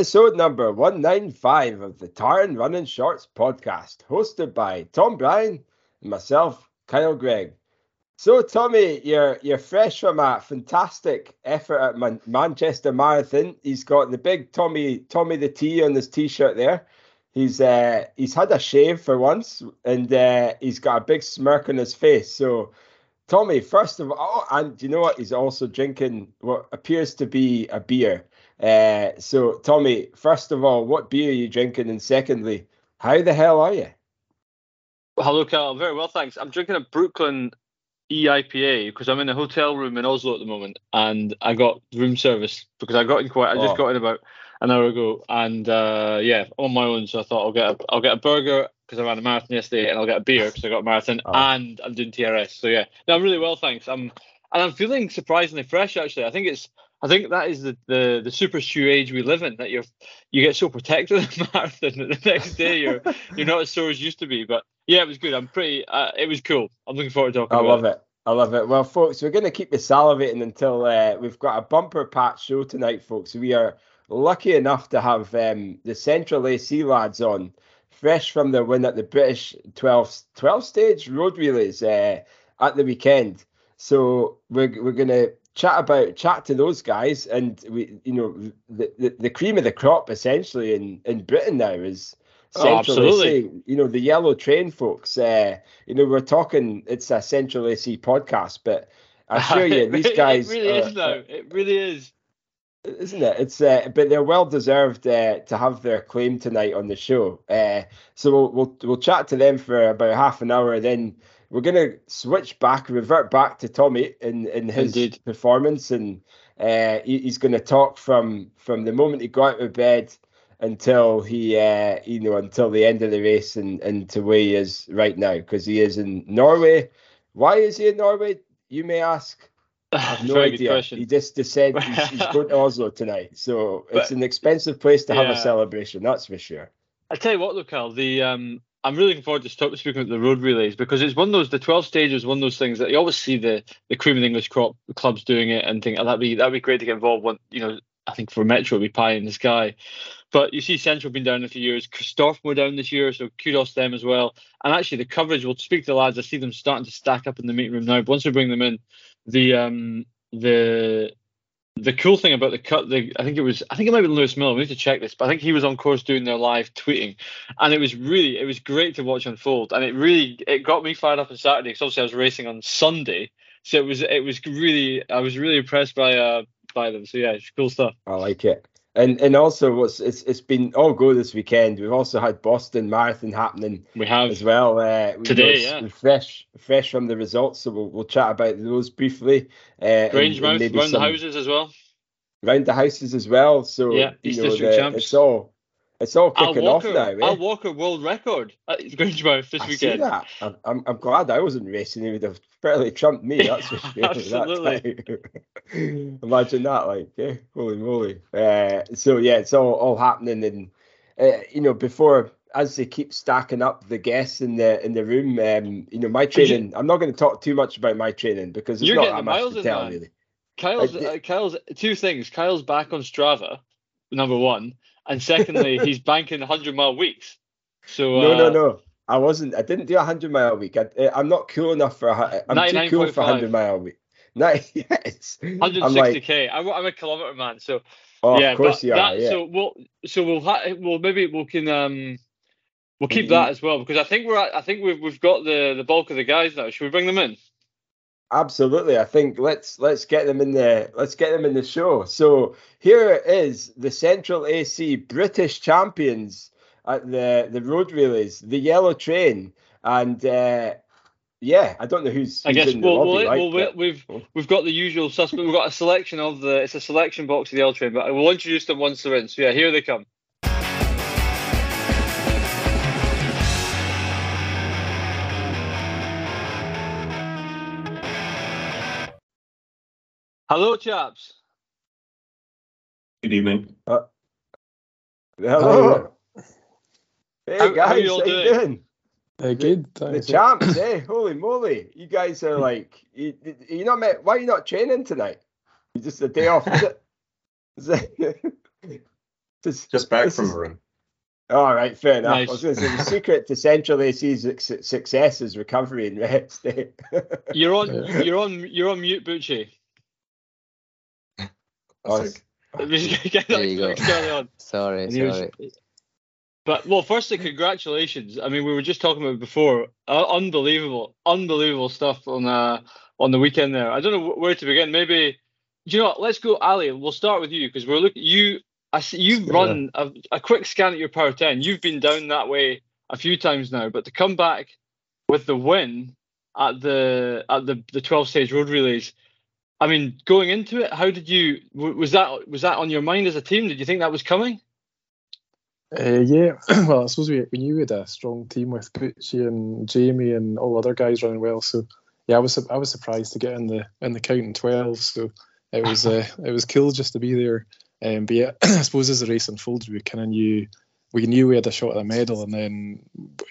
Episode number 195 of the Tarn Running Shorts podcast, hosted by Tom Bryan and myself, Kyle Gregg. So, Tommy, you're you're fresh from a fantastic effort at Man- Manchester Marathon. He's got the big Tommy Tommy the T on his t-shirt there. He's uh, he's had a shave for once, and uh, he's got a big smirk on his face. So, Tommy, first of all, and you know what? He's also drinking what appears to be a beer. Uh, so, Tommy, first of all, what beer are you drinking? And secondly, how the hell are you? Hello, Carl. Very well, thanks. I'm drinking a Brooklyn EIPA because I'm in a hotel room in Oslo at the moment, and I got room service because I got in quite. I just Oh. got in about an hour ago, and uh, yeah, on my own. So I thought I'll get a, I'll get a burger because I ran a marathon yesterday, and I'll get a beer because I got a marathon, Oh. and I'm doing TRS. So yeah, no, I'm really well, thanks. I'm and I'm feeling surprisingly fresh actually. I think it's. I think that is the, the, the super shoe age we live in. That you're you get so protected in the marathon that the next day you're you're not as sore as you used to be. But yeah, it was good. I'm pretty. Uh, it was cool. I'm looking forward to talking. I love it. I love it. Well, folks, we're going to keep you salivating until uh, we've got a bumper patch show tonight, folks. We are lucky enough to have um, the Central AC lads on, fresh from their win at the British 12, 12 stage road relays uh, at the weekend. So we're, we're going to chat about chat to those guys and we you know the, the, the cream of the crop essentially in in britain now is central Oh, central absolutely. AC, you know the yellow train folks uh you know we're talking it's a central ac podcast but i assure you these guys It really are- is though It really is. isn't it? It's uh, but they're well deserved uh, to have their claim tonight on the show. Uh, so we'll, we'll we'll chat to them for about half an hour. Then we're gonna switch back, revert back to Tommy in in his Indeed. performance, and uh, he, he's gonna talk from from the moment he got out of bed until he uh, you know until the end of the race and and to where he is right now because he is in Norway. Why is he in Norway? You may ask. I have no idea. He just decided he's, he's going to Oslo tonight, so it's an expensive place to have a celebration. That's for sure. I tell you what, though, Carl, the um, I'm really looking forward to stop speaking about the road relays because it's one of those the 12 stages, one of those things that you always see the the cream English crop clubs doing it and think oh, that'd be that'd be great to get involved. One, you know, I think for Metro it'd be pie in the sky. But you see Central been down a few years, Storf were down this year, so kudos to them as well. And actually, the coverage. We'll speak to the lads. I see them starting to stack up in the meeting room now. But once we bring them in, the um the the cool thing about the cut, the I think it was I think it might be Lewis Miller. We need to check this, but I think he was on course doing their live tweeting, and it was really it was great to watch unfold, and it really it got me fired up on Saturday because obviously I was racing on Sunday, so it was it was really I was really impressed by uh by them. So yeah, it's cool stuff. I like it. And and also what's it's it's been all go this weekend. We've also had Boston Marathon happening We have as well. Uh, we Today, yeah. fresh fresh from the results, so we'll we'll chat about those briefly. Uh, Grangemouth round the houses as well. round the houses as well. So Yeah, East know, District the- champs. it's all it's all Al kicking off Walker, now. Eh? Al Walker world record at Grangemouth this I see weekend. that. I'm, I'm, I'm glad I wasn't racing. He would have fairly trumped me. That's for sure. that. Imagine that, like, eh? holy moly. Uh, so yeah, it's all all happening, and uh, you know, before as they keep stacking up the guests in the in the room, um, you know, my Could you- training. I'm not going to talk too much about my training because there's You're not that much to tell man. really. Kyle's uh, Kyle's two things. Kyle's back on Strava, number one, and secondly, he's banking hundred mile weeks. So No, no, uh, no. I wasn't. I didn't do a hundred mile a week. I, I'm not cool enough for. a hu- I'm too cool for 99.5. hundred mile a week. No, yes. I'm 160k. like, I'm, I'm a kilometer man. So oh, yeah, of course you are. that, Yeah. so we'll so we'll ha- we'll maybe we can um we'll keep Mhm. that as well because I think we're at, I think we've we've got the the bulk of the guys now. Should we bring them in? Absolutely. I think let's let's get them in the let's get them in the show. So here is the Central AC British champions at the the road relays, the Yellow Train, and uh, yeah, I don't know who's, I who's guess we'll, lobby. we'll, like, we'll, but- we've Oh. we've got the usual suspect. We've got a selection of the it's a selection box of the L train, but we'll introduce them once they're in. So yeah, here they come. Hello, chaps. Good evening. Hello. Hey How- how guys, you all how you doing? doing? Uh, good. The thanks. champs, eh? Holy moly! You guys are like, you, you not met, why are you not training tonight? You just a day off, is it? Is it Just, just back from is... a run. All right, fair enough. Nice. I was going to say the secret to Central AC's success is recovery and rest. you're on, you're on, you're on mute, Bucci. Oh, there you go. Sorry, sorry. Was, but well, firstly, congratulations. I mean, we were just talking about before. Uh, unbelievable, unbelievable stuff on uh, on the weekend there. I don't know where to begin. Maybe, you know, what? let's go, Ali. We'll start with you because we're looking. You I see you've yeah. run a, a, quick scan at your power 10. You've been down that way a few times now, but to come back with the win at the at the the 12 stage road relays, I mean, going into it, how did you was that was that on your mind as a team? Did you think that was coming? Uh, yeah, well, I suppose we, we knew we had a strong team with Bucci and Jamie and all other guys running well. So yeah, I was I was surprised to get in the in the count in 12. So it was uh, it was cool just to be there um, but yeah, I suppose as the race unfolded, we kind of knew we knew we had a shot at a medal, and then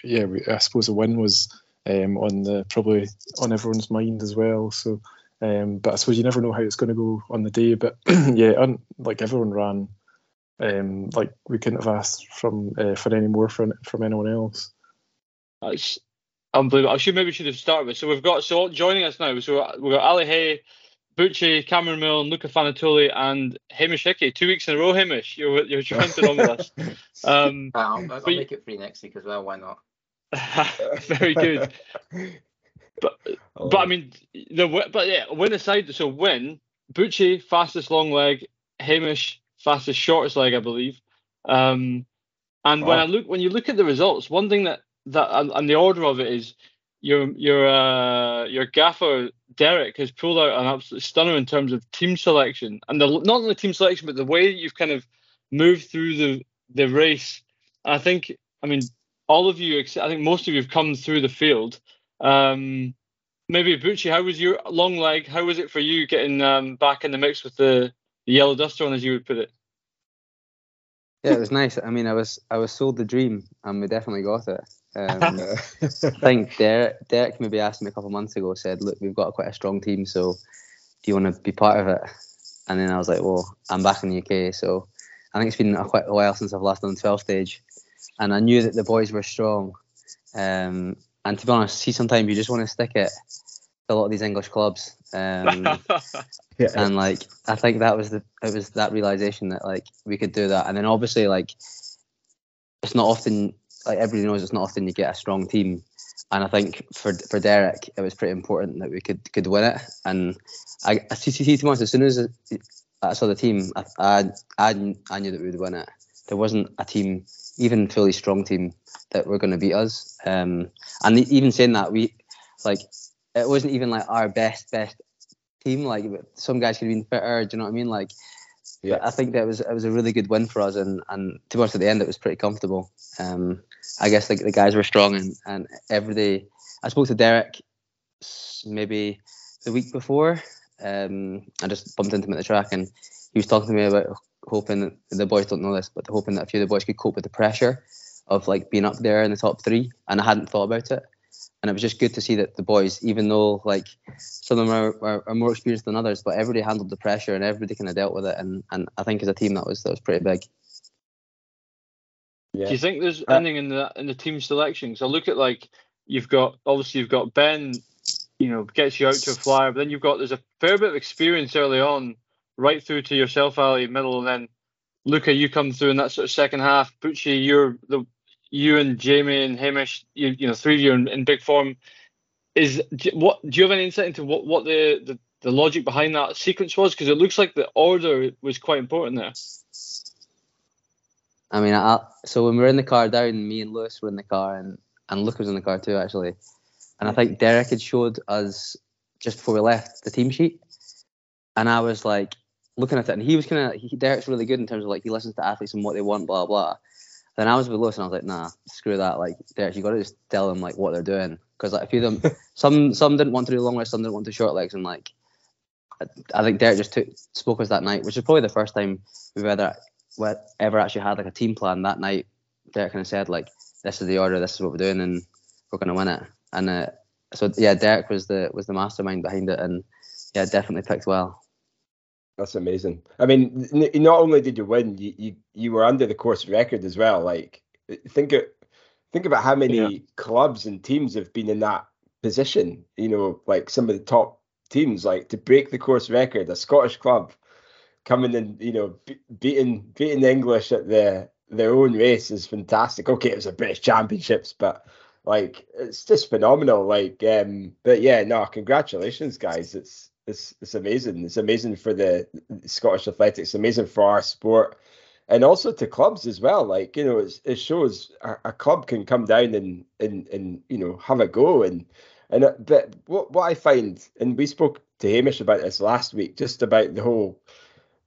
yeah, we, I suppose the win was um, on the probably on everyone's mind as well. So, um, but I suppose you never know how it's going to go on the day. But yeah, un, like everyone ran, um, like we couldn't have asked from uh, for any more from from anyone else. That's unbelievable. I should maybe should have started with. So we've got so joining us now. So we've got Ali Hay Bucci, Cameron Milne, Luca Fanottoli, and Hamish Hickey. Two weeks in a row, Hamish. You're you're jumping on with us. Um, I'll, I'll make it free next week as well. Why not? very good. But oh. but I mean the but yeah win aside. So win Bucci fastest long leg, Hamish fastest shortest leg, I believe. Um, and when I look when you look at the results, one thing that that and the order of it is your your uh, your gaffer Derek has pulled out an absolute stunner in terms of team selection and the, not only team selection but the way you've kind of moved through the the race. I think I mean all of you, I think most of you have come through the field. Um, maybe Bucci, how was your long leg? How was it for you getting um, back in the mix with the, the yellow duster on, as you would put it? Yeah, it was nice. I mean, I was I was sold the dream, and we definitely got it. Um, I think Derek, Derek maybe asked me a couple months ago, said, "Look, we've got quite a strong team, so do you want to be part of it?" And then I was like, "Well, I'm back in the UK, so I think it's been a quite a while since I've last done 12 stage, and I knew that the boys were strong. Um, and to be honest, see, sometimes you just want to stick it to a lot of these English clubs, um, yeah. and like I think that was the it was that realization that like we could do that, and then obviously like it's not often like everybody knows it's not often you get a strong team, and I think for for Derek it was pretty important that we could could win it. And I, I see, see, to be as soon as I saw the team, I, I I I knew that we would win it. There wasn't a team, even fully strong team, that were going to beat us. Um, and even saying that, we like it wasn't even like our best best team. Like some guys could have been fitter. Do you know what I mean? Like yeah. I think that was it was a really good win for us, and and to be honest, at the end it was pretty comfortable. Um, I guess the, the guys were strong, and and every day I spoke to Derek maybe the week before. Um, I just bumped into him at the track, and he was talking to me about hoping that the boys don't know this, but hoping that a few of the boys could cope with the pressure of like being up there in the top three, and I hadn't thought about it and it was just good to see that the boys, even though like some of them are, are, are, more experienced than others, but everybody handled the pressure and everybody kind of dealt with it, and and I think as a team that was that was pretty big. Yeah. Do you think there's uh, anything in the in the team selection? So look at like you've got obviously you've got Ben, you know, gets you out to a flyer, but then you've got there's a fair bit of experience early on, right through to yourself, Ali, middle, and then Luca, you come through in that sort of second half. Bucci, you're the you and Jamie and Hamish, you, you know, three of you in, in big form. Is what do you have any insight into what what the the, the logic behind that sequence was? Because it looks like the order was quite important there. I mean, I, so when we were in the car down, me and Lewis were in the car, and and Luke was in the car too, actually. And I think Derek had showed us just before we left the team sheet, and I was like looking at it, and he was kind of Derek's really good in terms of like he listens to athletes and what they want, blah blah. Then I was with Lewis and I was like, nah, screw that. Like, Derek, you got to just tell them like what they're doing because like a few of them, some some didn't want to do long legs, some didn't want to do short legs, and like I, I think Derek just took spoke us that night, which is probably the first time we've ever ever actually had like a team plan that night. Derek kind of said like, this is the order, this is what we're doing, and we're gonna win it. And uh, so yeah, Derek was the was the mastermind behind it, and yeah, definitely picked well. That's amazing. I mean, n- not only did you win, you, you you were under the course record as well. Like think of think about how many Yeah. clubs and teams have been in that position. You know, like some of the top teams, like to break the course record, a Scottish club coming in, you know, be- beating beating the English at the their own race is fantastic. Okay, it was a British Championships, but like it's just phenomenal. Like, um, but yeah, no, congratulations, guys. It's it's it's amazing. It's amazing for the Scottish athletics. Amazing for our sport, and also to clubs as well. Like you know, it shows a, a club can come down and and and you know have a go and and uh, but what what I find, and we spoke to Hamish about this last week, just about the whole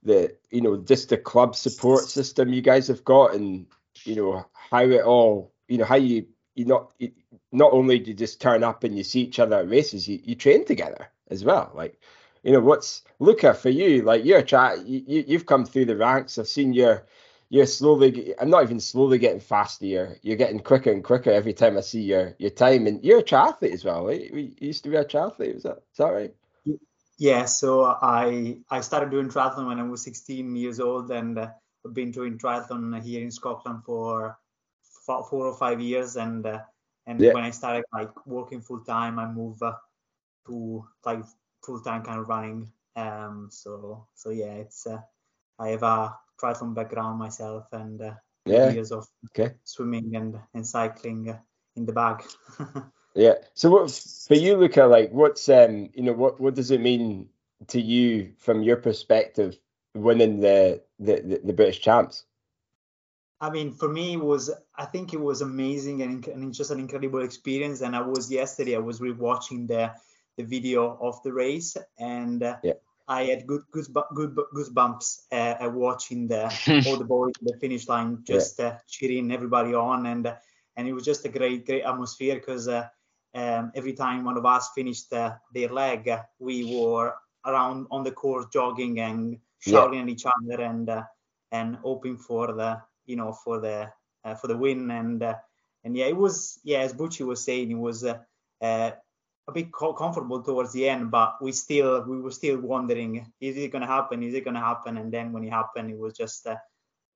the you know just the club support system you guys have got, and you know how it all you know how you you not you, not only do you just turn up and you see each other at races, you, you train together as well. Like you know what's Luca for you? Like you're a chat, you, you you've come through the ranks. I've seen your you're slowly I'm not even slowly getting faster you're you're getting quicker and quicker every time I see your your time and you're a triathlete as well right you used to be a triathlete was that is that right Yeah, so I I started doing triathlon when I was 16 years old, and uh, I've been doing triathlon here in Scotland for fo- four or five years. And uh, and Yeah. when I started like working full time, I moved uh, to like full time kind of running. Um, so so yeah, it's uh, I have a triathlon background myself, and uh, yeah years of okay swimming and and cycling uh, in the bag. yeah so what for you Luca like what's um you know what what does it mean to you from your perspective winning the the the, the British champs I mean, for me, it was I think it was amazing and, and just an incredible experience. And I was yesterday, I was rewatching the the video of the race, and uh, Yeah. I had good goosebumps, good goosebumps uh, watching the all the boys at the finish line just uh, cheering everybody on, and uh, and it was just a great great atmosphere because uh, um, every time one of us finished uh, their leg, we were around on the course jogging and Yeah. shouting at each other and uh, and hoping for the you know for the uh, for the win and uh, and yeah it was yeah as Bucci was saying it was uh, uh, a bit co- comfortable towards the end but we still we were still wondering is it going to happen is it going to happen and then when it happened it was just uh,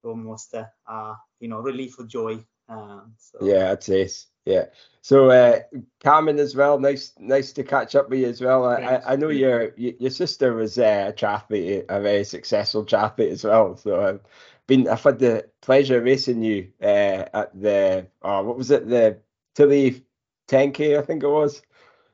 almost uh, uh, you know relief of joy um, so Yeah, that's ace. Yeah. So uh Cameron as well, nice nice to catch up with you as well. I, I I know your your sister was uh, a triathlete, a very successful triathlete as well. So I've been I've had the pleasure of racing you uh at the oh what was it, the Tilly 10K I think it was.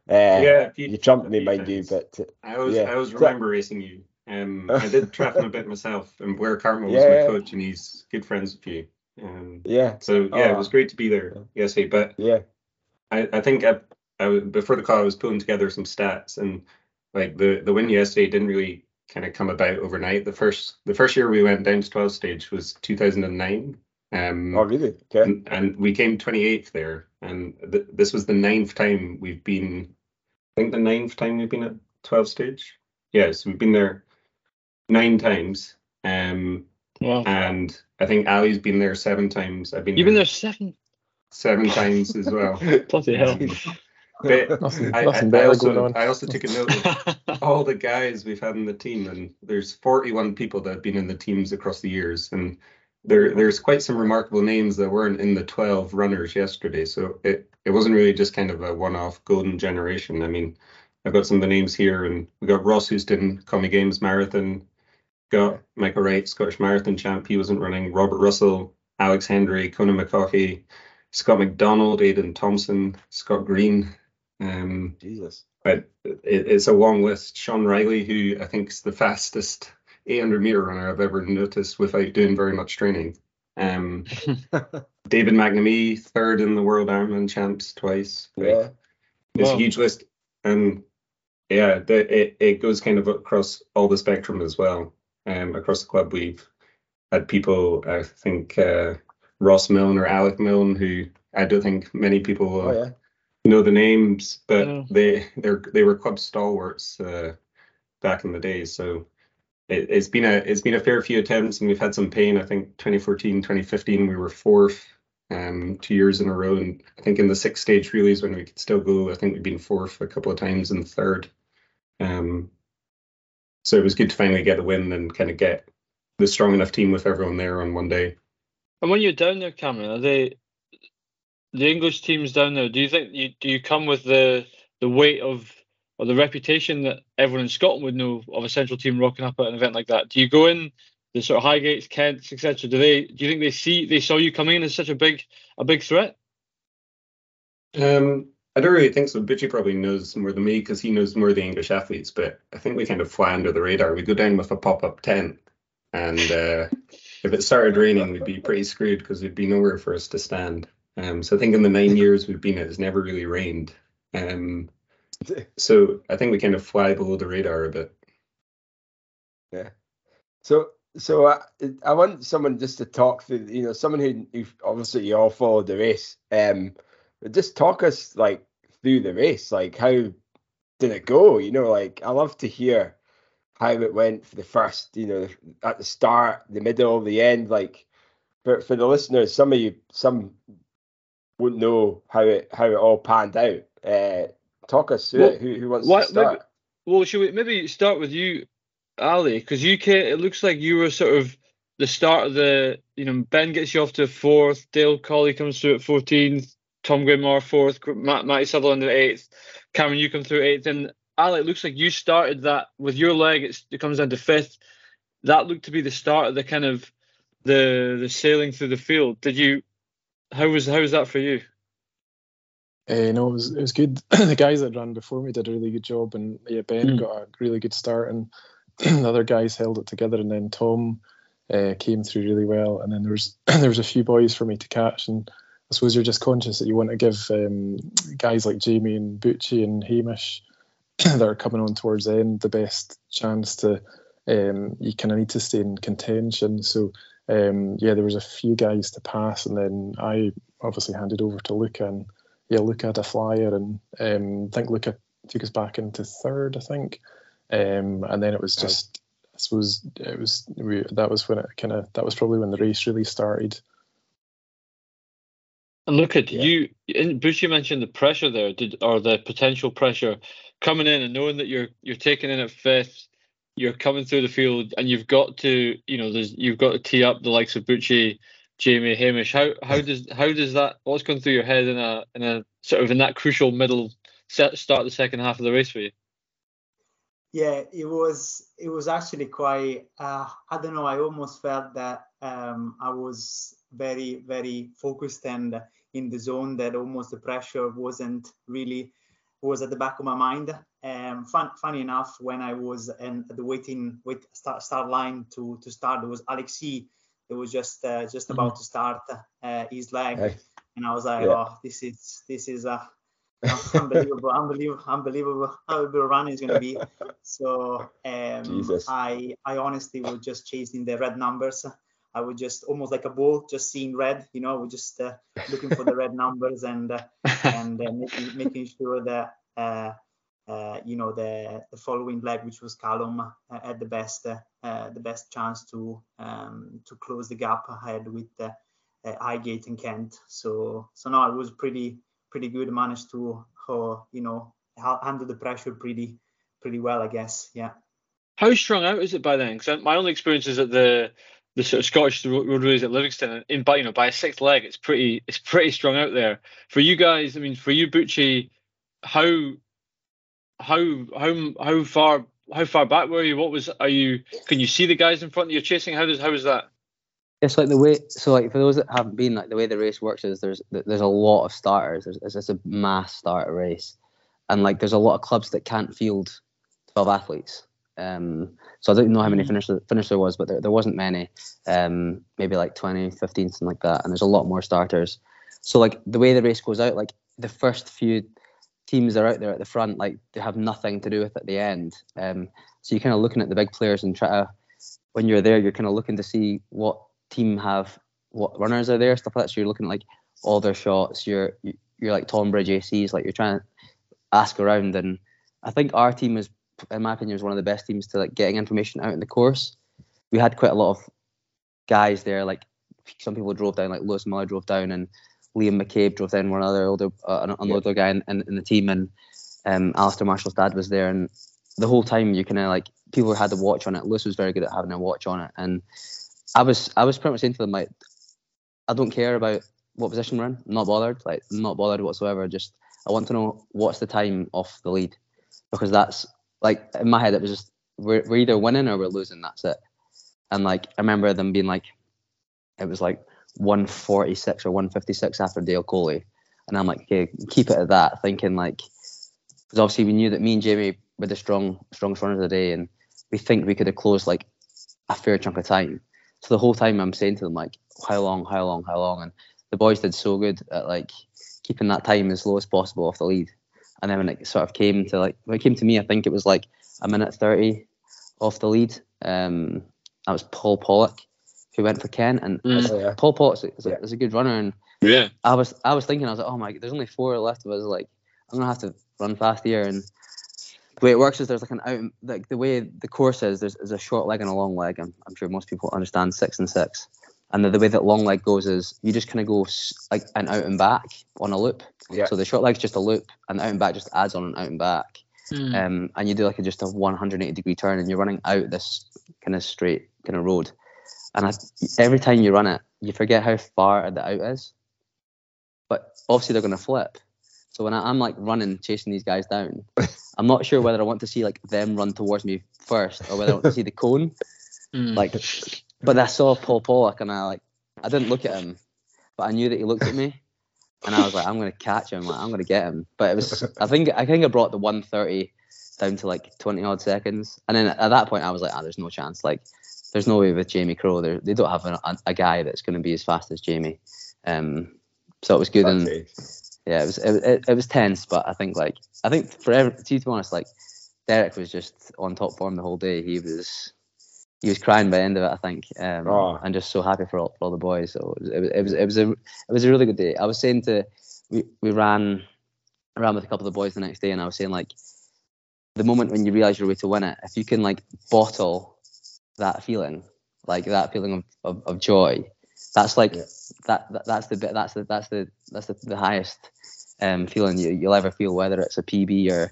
Uh Yeah, a you jumped me, mind you, but I always, Yeah. I always So- remember racing you. Um, I did triathlon a bit myself, and Blair Cartmel was Yeah. my coach, and he's good friends with you. Um, yeah, so yeah, it Oh. was great to be there yesterday. But yeah, I, I think I, I before the call, I was pulling together some stats, and like the the win yesterday didn't really kind of come about overnight. The first the first year we went down to 12 stage was 2009. Um, oh really? Okay. and, and we came 28th there and th- this was the ninth time we've been think the ninth time we've been at 12 stage yes we've been there nine times um Wow. and i think ali's been there seven times i've been You've been there seven. seven times as well Bloody hell. But Nothing, I, I, nothing I better also going on. I also took a note of all the guys we've had in the team, and there's 41 people that have been in the teams across the years, and there there's quite some remarkable names that weren't in the 12 runners yesterday. So it it wasn't really just kind of a one-off golden generation. I mean, I've got some of the names here, and we got Ross Houston, Commie Games Marathon, got Michael Wright, Scottish Marathon champ. He wasn't running. Robert Russell, Alex Hendry, Conan McCaughey, Scott McDonald, Aidan Thompson, Scott Green. Um, Jesus. but it, it's a long list. Sean Riley, who I think is the fastest 800 meter runner I've ever noticed without doing very much training. Um, David McNamee, third in the World Ironman Champs twice. Like, Yeah. It's Wow. a huge list, and yeah, the, it it goes kind of across all the spectrum as well. Um, across the club, we've had people. I think uh, Ross Milne or Alec Milne, who I don't think many people will Oh yeah. know the names, but Yeah. they they're they were club stalwarts uh, back in the day. So it, it's been a it's been a fair few attempts, and we've had some pain. I think 2014, 2015, we were fourth, um, two years in a row, and I think in the six stage relays when we could still go, I think we've been fourth a couple of times and third. Um, so it was good to finally get the win and kind of get the strong enough team with everyone there on one day. And when you're down there, Cameron, are they the English teams down there? Do you think you do you come with the the weight of or the reputation that everyone in Scotland would know of a central team rocking up at an event like that? Do you go in the sort of Highgates, Kents, etc. Do they do you think they see they saw you coming in as such a big a big threat? Um, I don't really think so. Butchie probably knows more than me because he knows more of the English athletes. But I think we kind of fly under the radar. We go down with a pop up tent, and uh, if it started raining, we'd be pretty screwed because there'd be nowhere for us to stand. Um, so I think in the nine years we've been, it's never really rained. Um, so I think we kind of fly below the radar a bit. Yeah. So so I, I want someone just to talk through, you know, someone who, obviously you all followed the race. Um, just talk us like through the race, like how did it go? You know, like I love to hear how it went for the first, you know, at the start, the middle, the end. Like for for the listeners, some of you, some wouldn't know how it how it all panned out. Uh, talk us through Well, it. Who, who wants what- to start? maybe- Well, should we maybe start with you, Ali? Because you can. it looks like you were sort of the start of the. You know, Ben gets you off to fourth. Dale Colley comes through at fourteenth. Tom Grimmore fourth. Matt, Matty Sutherland at eighth. Cameron, you come through eighth. And Ali, it looks like you started that with your leg. It's, it comes down to fifth. That looked to be the start of the kind of the the sailing through the field. Did you? How was how was that for you? Uh, no, it was it was good. the guys that ran before me did a really good job, and yeah, Ben Mm. got a really good start, and the other guys held it together, and then Tom uh, came through really well, and then there was there was a few boys for me to catch, and I suppose you're just conscious that you want to give um, guys like Jamie and Bucci and Hamish that are coming on towards the end the best chance to. Um, you kind of need to stay in contention, so um, yeah, there was a few guys to pass, and then I obviously handed over to Luca, and yeah, Luca had a flyer, and um, I think Luca took us back into third, I think, um, and then it was just, I suppose it was we, that was when it kind of that was probably when the race really started. And look at Yeah. you. In Bush, you mentioned the pressure there, did or the potential pressure coming in and knowing that you're you're taking in at fifth, you're coming through the field, and you've got to, you know, there's you've got to tee up the likes of Bucci, Jamie, Hamish. How how does how does that what's going through your head in a in a sort of in that crucial middle set start of the second half of the race for you? yeah it was it was actually quite uh, i don't know i almost felt that um, i was very very focused and in the zone that almost the pressure wasn't really was at the back of my mind um, fun, funny enough when i was in the waiting wait start, start line to to start there was alexi that was just uh, just about to start uh, his leg Hey. and i was like Yeah. oh this is this is a unbelievable, unbelievable, unbelievable, unbelievable run is going to be. So um, I, I honestly was just chasing the red numbers. I was just almost like a bull, just seeing red. You know, I was just uh, looking for the red numbers and uh, and uh, making, making sure that uh, you know the, the following leg, which was Callum, uh, had the best uh, uh, the best chance to um, to close the gap ahead with uh, uh, Highgate and Kent. So so no, it was pretty pretty good. Managed to you know ha- handle the pressure pretty pretty well, I guess. Yeah. How strung out is it by then? Because my only experience is at the the sort of Scottish ro- road race at Livingston, in by you know by a sixth leg, it's pretty it's pretty strung out there. For you guys, I mean, for you, Bucci, how how how how far how far back were you? What was are you? Can you see the guys in front that you're chasing? How does how is that? It's like the way. So like for those that haven't been, like the way the race works is there's there's a lot of starters. There's it's just a mass starter race, and like there's a lot of clubs that can't field twelve athletes. Um, so I don't know how many Mm. finisher finish there was, but there, there wasn't many. Um, maybe like 20, 15, something like that. And there's a lot more starters. So like the way the race goes out, like the first few teams are out there at the front, like they have nothing to do with at the end. Um, so you're kind of looking at the big players and try to, when you're there, you're kind of looking to see what team have what runners are there, stuff like that. So you're looking at like all their shots. You're you- you're like Tonbridge ACs, like you're trying to ask around. And I think our team is, in my opinion, was one of the best teams to like getting information out in the course. We had quite a lot of guys there. Like some people drove down, like Lewis Muller drove down, and Liam McCabe drove down. One other older, uh, another guy in, in, in the team, and um, Alistair Marshall's dad was there. And the whole time you kind of like people had a watch on it. Lewis was very good at having a watch on it, and I was I was pretty much saying to them like, I don't care about what position we're in. I'm not bothered. Like, I'm not bothered whatsoever. Just I want to know what's the time off the lead, because that's like in my head it was just we're we're either winning or we're losing. That's it. And like I remember them being like, it was like 146 or 156 after Dale Coley, and I'm like, okay, keep it at that. Thinking like, because obviously we knew that me and Jamie were the strong strongest runners of the day, and we think we could have closed like a fair chunk of time. So the whole time I'm saying to them like, how long, how long, how long, and the boys did so good at like keeping that time as low as possible off the lead. And then when it sort of came to like when it came to me, I think it was like a minute thirty off the lead. Um, that was Paul Pollock who went for Kent, and Mm. Oh, yeah. Paul Pollock is a, Yeah. is a good runner, and Yeah. I was I was thinking I was like, oh my, there's only four left of us. Like I'm gonna have to run fast here, and the way it works is there's like an out like the way the course is there's, there's a short leg and a long leg. I'm, I'm sure most people understand six and six, and the, the way that long leg goes is you just kind of go like an out and back on a loop. Yeah. So the short leg's just a loop, and the out and back just adds on an out and back. Mm. Um, and you do like a, just a 180 degree turn, and you're running out this kind of straight kind of road. And I, every time you run it, you forget how far the out is. But obviously they're going to flip. So when I, I'm like running, chasing these guys down, I'm not sure whether I want to see like them run towards me first or whether I want to see the cone. Mm. Like, but I saw Paul Pollock and I like, I didn't look at him, but I knew that he looked at me, and I was like, I'm gonna catch him, like, I'm gonna get him. But it was, I think, I think I brought the 130 down to like 20 odd seconds, and then at that point I was like, ah, there's no chance. Like, there's no way with Jamie Crowe. They they don't have a, a guy that's gonna be as fast as Jamie. Um, so it was good, and yeah, it was it, it, it was tense, but I think like I think for every, to be honest, like Derek was just on top form the whole day. He was he was crying by the end of it, I think, um, Oh. and just so happy for all, for all the boys. So it was, it was it was a it was a really good day. I was saying to we we ran around with a couple of the boys the next day, and I was saying like the moment when you realize you're way to win it, if you can like bottle that feeling, like that feeling of, of, of joy, that's like Yeah. that, that that's the bit that's the that's the that's the, the highest um feeling you, you'll ever feel whether it's a PB or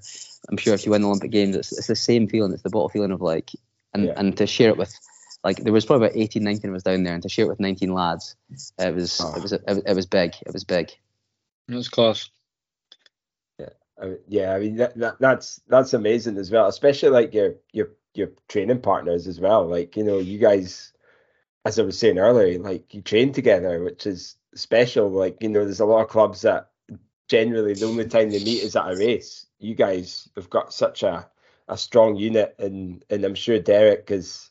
I'm sure if you win the Olympic Games it's, it's the same feeling it's the bottle feeling of like and Yeah. and to share it with like there was probably about 18 19 of us down there and to share it with 19 lads it was Oh. it was it was, it was big it was big That's class. I mean, yeah, I mean that, that that's that's amazing as well, especially like your your your training partners as well. Like you know, you guys, as I was saying earlier, like you train together, which is special. Like you know, there's a lot of clubs that generally the only time they meet is at a race. You guys have got such a a strong unit, and and I'm sure Derek is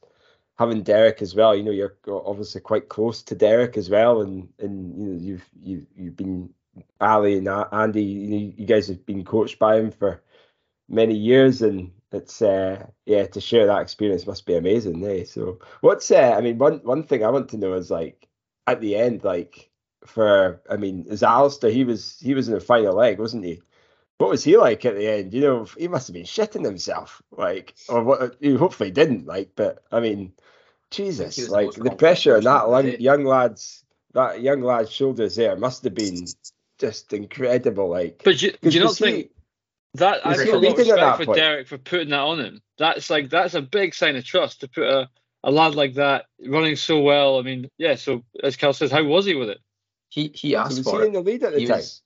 having Derek as well. You know, you're obviously quite close to Derek as well, and and you know you've you you've been Ali and Andy, you, you guys have been coached by him for many years, and it's uh, yeah to share that experience must be amazing. Eh? So what's uh, I mean one one thing I want to know is like at the end, like for I mean is Alistair he was he was in the final leg, wasn't he? What was he like at the end? You know, he must have been shitting himself, like, or what? He hopefully didn't, like. But I mean, Jesus, the like the pressure on that young, young lad's that young lad's shoulders there must have been just incredible. Like, But you, do 'cause you not he- think that I was feel he a lot of respect for point? Derek for putting that on him. That's like that's a big sign of trust to put a, a lad like that running so well. I mean, yeah. So as Cal says, how was he with it? He he so asked was for he it. in the lead at the He time? was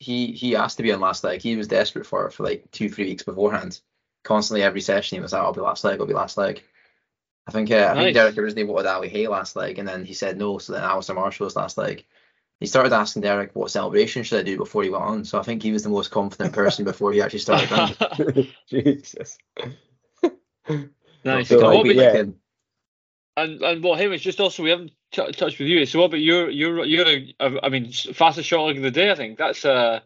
he he asked to be on last leg. He was desperate for it for like two three weeks beforehand. Constantly every session he was like, "I'll be last leg. I'll be last leg." I think uh, I Nice. think Derek originally wanted Ali Hay last leg, and then he said no. So then Alistair Marshall was last leg. He started asking Derek what celebration should I do before he went on. So I think he was the most confident person before he actually started running. Jesus. nice. So, And like, what about, yeah. Like, and and well, Hamish, just also we haven't t- touched with you. So what about your your you're a, a I mean fastest shot leg of the day. I think that's a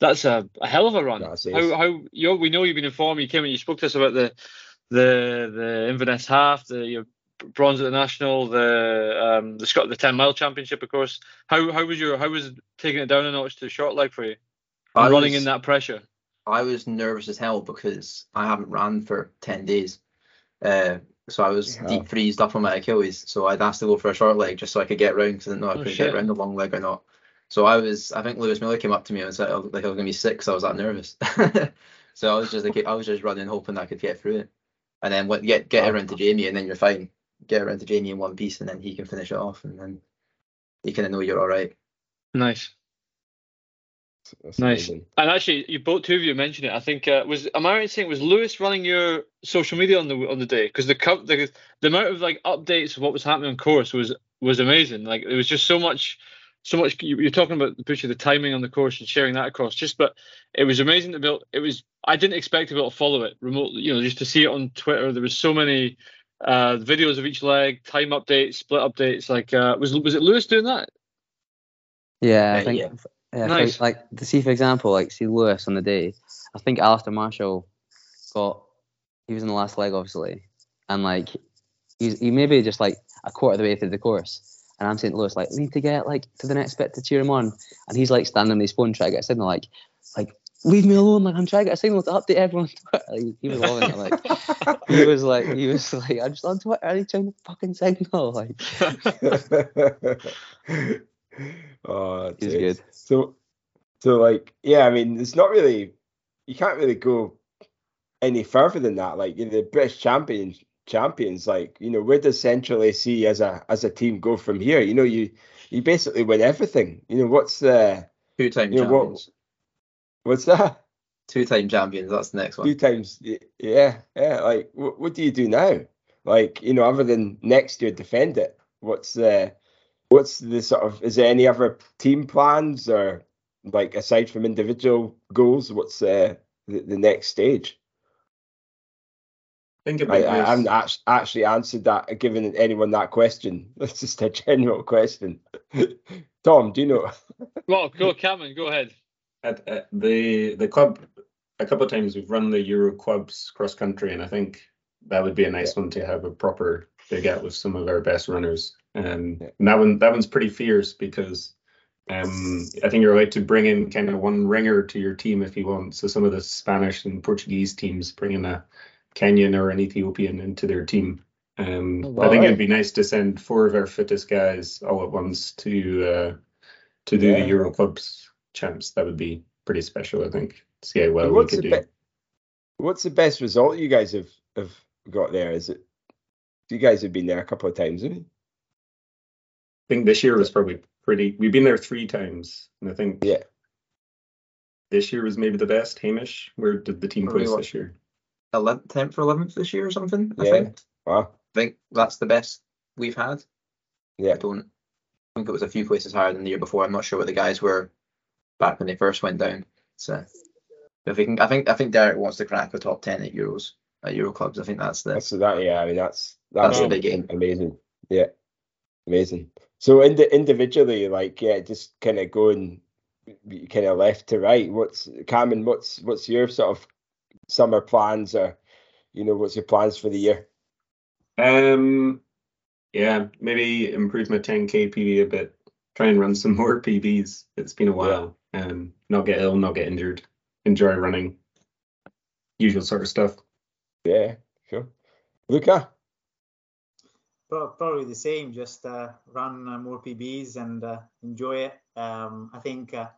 that's a, a hell of a run. That's it. How how you we know you've been informed. You came and you spoke to us about the the the Inverness half, the your bronze at the national, the um the Scott the ten mile championship, of course. How how was your how was taking it down a notch to the short leg for you? I And running was- in that pressure. I was nervous as hell because I haven't ran for ten days. Uh, so I was Yeah. deep freezed up on my Achilles. So I'd asked to go for a short leg just so I could get round because I didn't know I Oh, could shit. get round the long leg or not. So I was, I think Lewis Miller came up to me and said I looked like I was gonna be sick, so I was that nervous. so I was just like, I was just running, hoping I could get through it. and then what, get get it around to Jamie, and then you're fine. Get around to Jamie in one piece, and then he can finish it off, and then you kind of know you're all right. Nice. That's Nice. amazing. And actually, you both two of you mentioned it. I think uh, was am I right in saying was Lewis running your social media on the on the day? Because the, the the amount of like updates of what was happening on course was was amazing. Like it was just so much, so much. You, you're talking about the push of the timing on the course and sharing that across. Just but it was amazing to be. Able, it was I didn't expect to be able to follow it remotely. You know, just to see it on Twitter. There was so many uh videos of each leg, time updates, split updates. Like uh was was it Lewis doing that? Yeah, I think. yeah. Yeah, Nice. for, like to see, for example, like see Lewis on the day. I think Alistair Marshall got. He was in the last leg, obviously, and like he's he maybe just like a quarter of the way through the course, and I'm saying Lewis like, we need to get like to the next bit to cheer him on, and he's like standing on his phone trying to get a signal, like, like leave me alone, like I'm trying to get a signal to update everyone. on Twitter." Like, he was loving it, like he was like he was like I'm just on Twitter, are you trying to fucking signal? Like oh, he was good. So, so like, yeah, I mean, it's not really, you can't really go any further than that. Like, you're the British champions, champions. Like, you know, where does Central AC as a as a team go from here? You know, you you basically win everything. You know, what's the Two time You know, what- champions. What's that? Two time champions. That's the next one. Two times, yeah, yeah. Like, what what do you do now? Like, you know, other than next year defend it. What's the what's the sort of is there any other team plans or like aside from individual goals? What's uh, the the next stage? Think about I, this. I haven't actually answered that, given anyone that question. That's just a general question. Tom, do you know? well, go Cameron, go ahead. At, at the the club a couple of times we've run the Euro clubs cross country, and I think that would be a nice one to have a proper big out with some of our best runners. Um, Yeah. and that one that one's pretty fierce because um, I think you're allowed to bring in kind of one ringer to your team if you want. So some of the Spanish and Portuguese teams bring in a Kenyan or an Ethiopian into their team. Um, Oh, I think it'd be nice to send four of our fittest guys all at once to uh, to do Yeah. the Euro clubs champs. That would be pretty special, I think. See how well And we what's could the do. be- what's the best result you guys have have got there? Is it? You guys have been there a couple of times, haven't you? I think this year was probably pretty. We've been there three times, and I think Yeah. this year was maybe the best. Hamish, where did the team place this year? 11th, 10th or 11th this year or something. I Yeah. think. Wow. I think that's the best we've had. Yeah. I don't I think it was a few places higher than the year before. I'm not sure what the guys were back when they first went down. So if we can, I think I think Derek wants to crack the top ten at Euros at Euro clubs. I think that's the That's that. Yeah, I mean that's That's that's, a big game. Amazing. Yeah, amazing. So in the, individually, like yeah, just kind of going kind of left to right. What's Cameron? What's what's your sort of summer plans, or you know, what's your plans for the year? Um, yeah, maybe improve my 10k PB a bit. Try and run some more PBs. It's been a while. Um, not get ill, not get injured. Enjoy running. Usual sort of stuff. Yeah, sure. Luca. Probably the same, just uh, run uh, more PBs and uh, enjoy it. Um, I think, uh,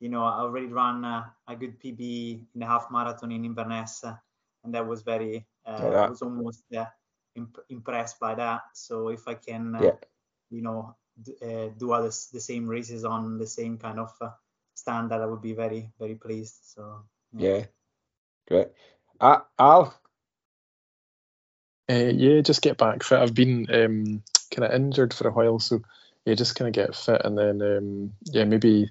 you know, I already ran uh, a good PB in the half marathon in Inverness, uh, and that was very, yeah. I was almost uh, imp- impressed by that. So if I can, uh, Yeah. you know, d- uh, do other s- the same races on the same kind of uh, standard, I would be very, very pleased. So Yeah, great. Uh, Al. Uh, yeah, just get back fit. I've been um, kind of injured for a while, so yeah, just kind of get fit and then um, yeah, maybe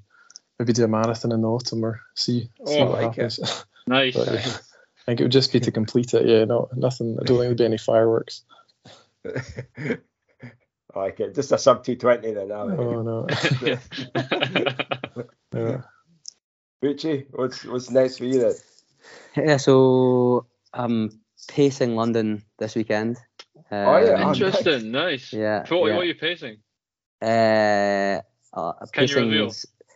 maybe do a marathon in the autumn or see see Oh, what I like it. happens. Nice. But, yeah, I think it would just be to complete it. Yeah, no, nothing. I don't think there'd be any fireworks. I like it. Just a sub two twenty then. Al. Oh no. Yeah. Richie, what's what's next for you then? Yeah, so I'm pacing London this weekend. Oh, yeah. Um, Interesting. Nice. Yeah. So what, yeah. what are you pacing? Uh, uh, Can pacing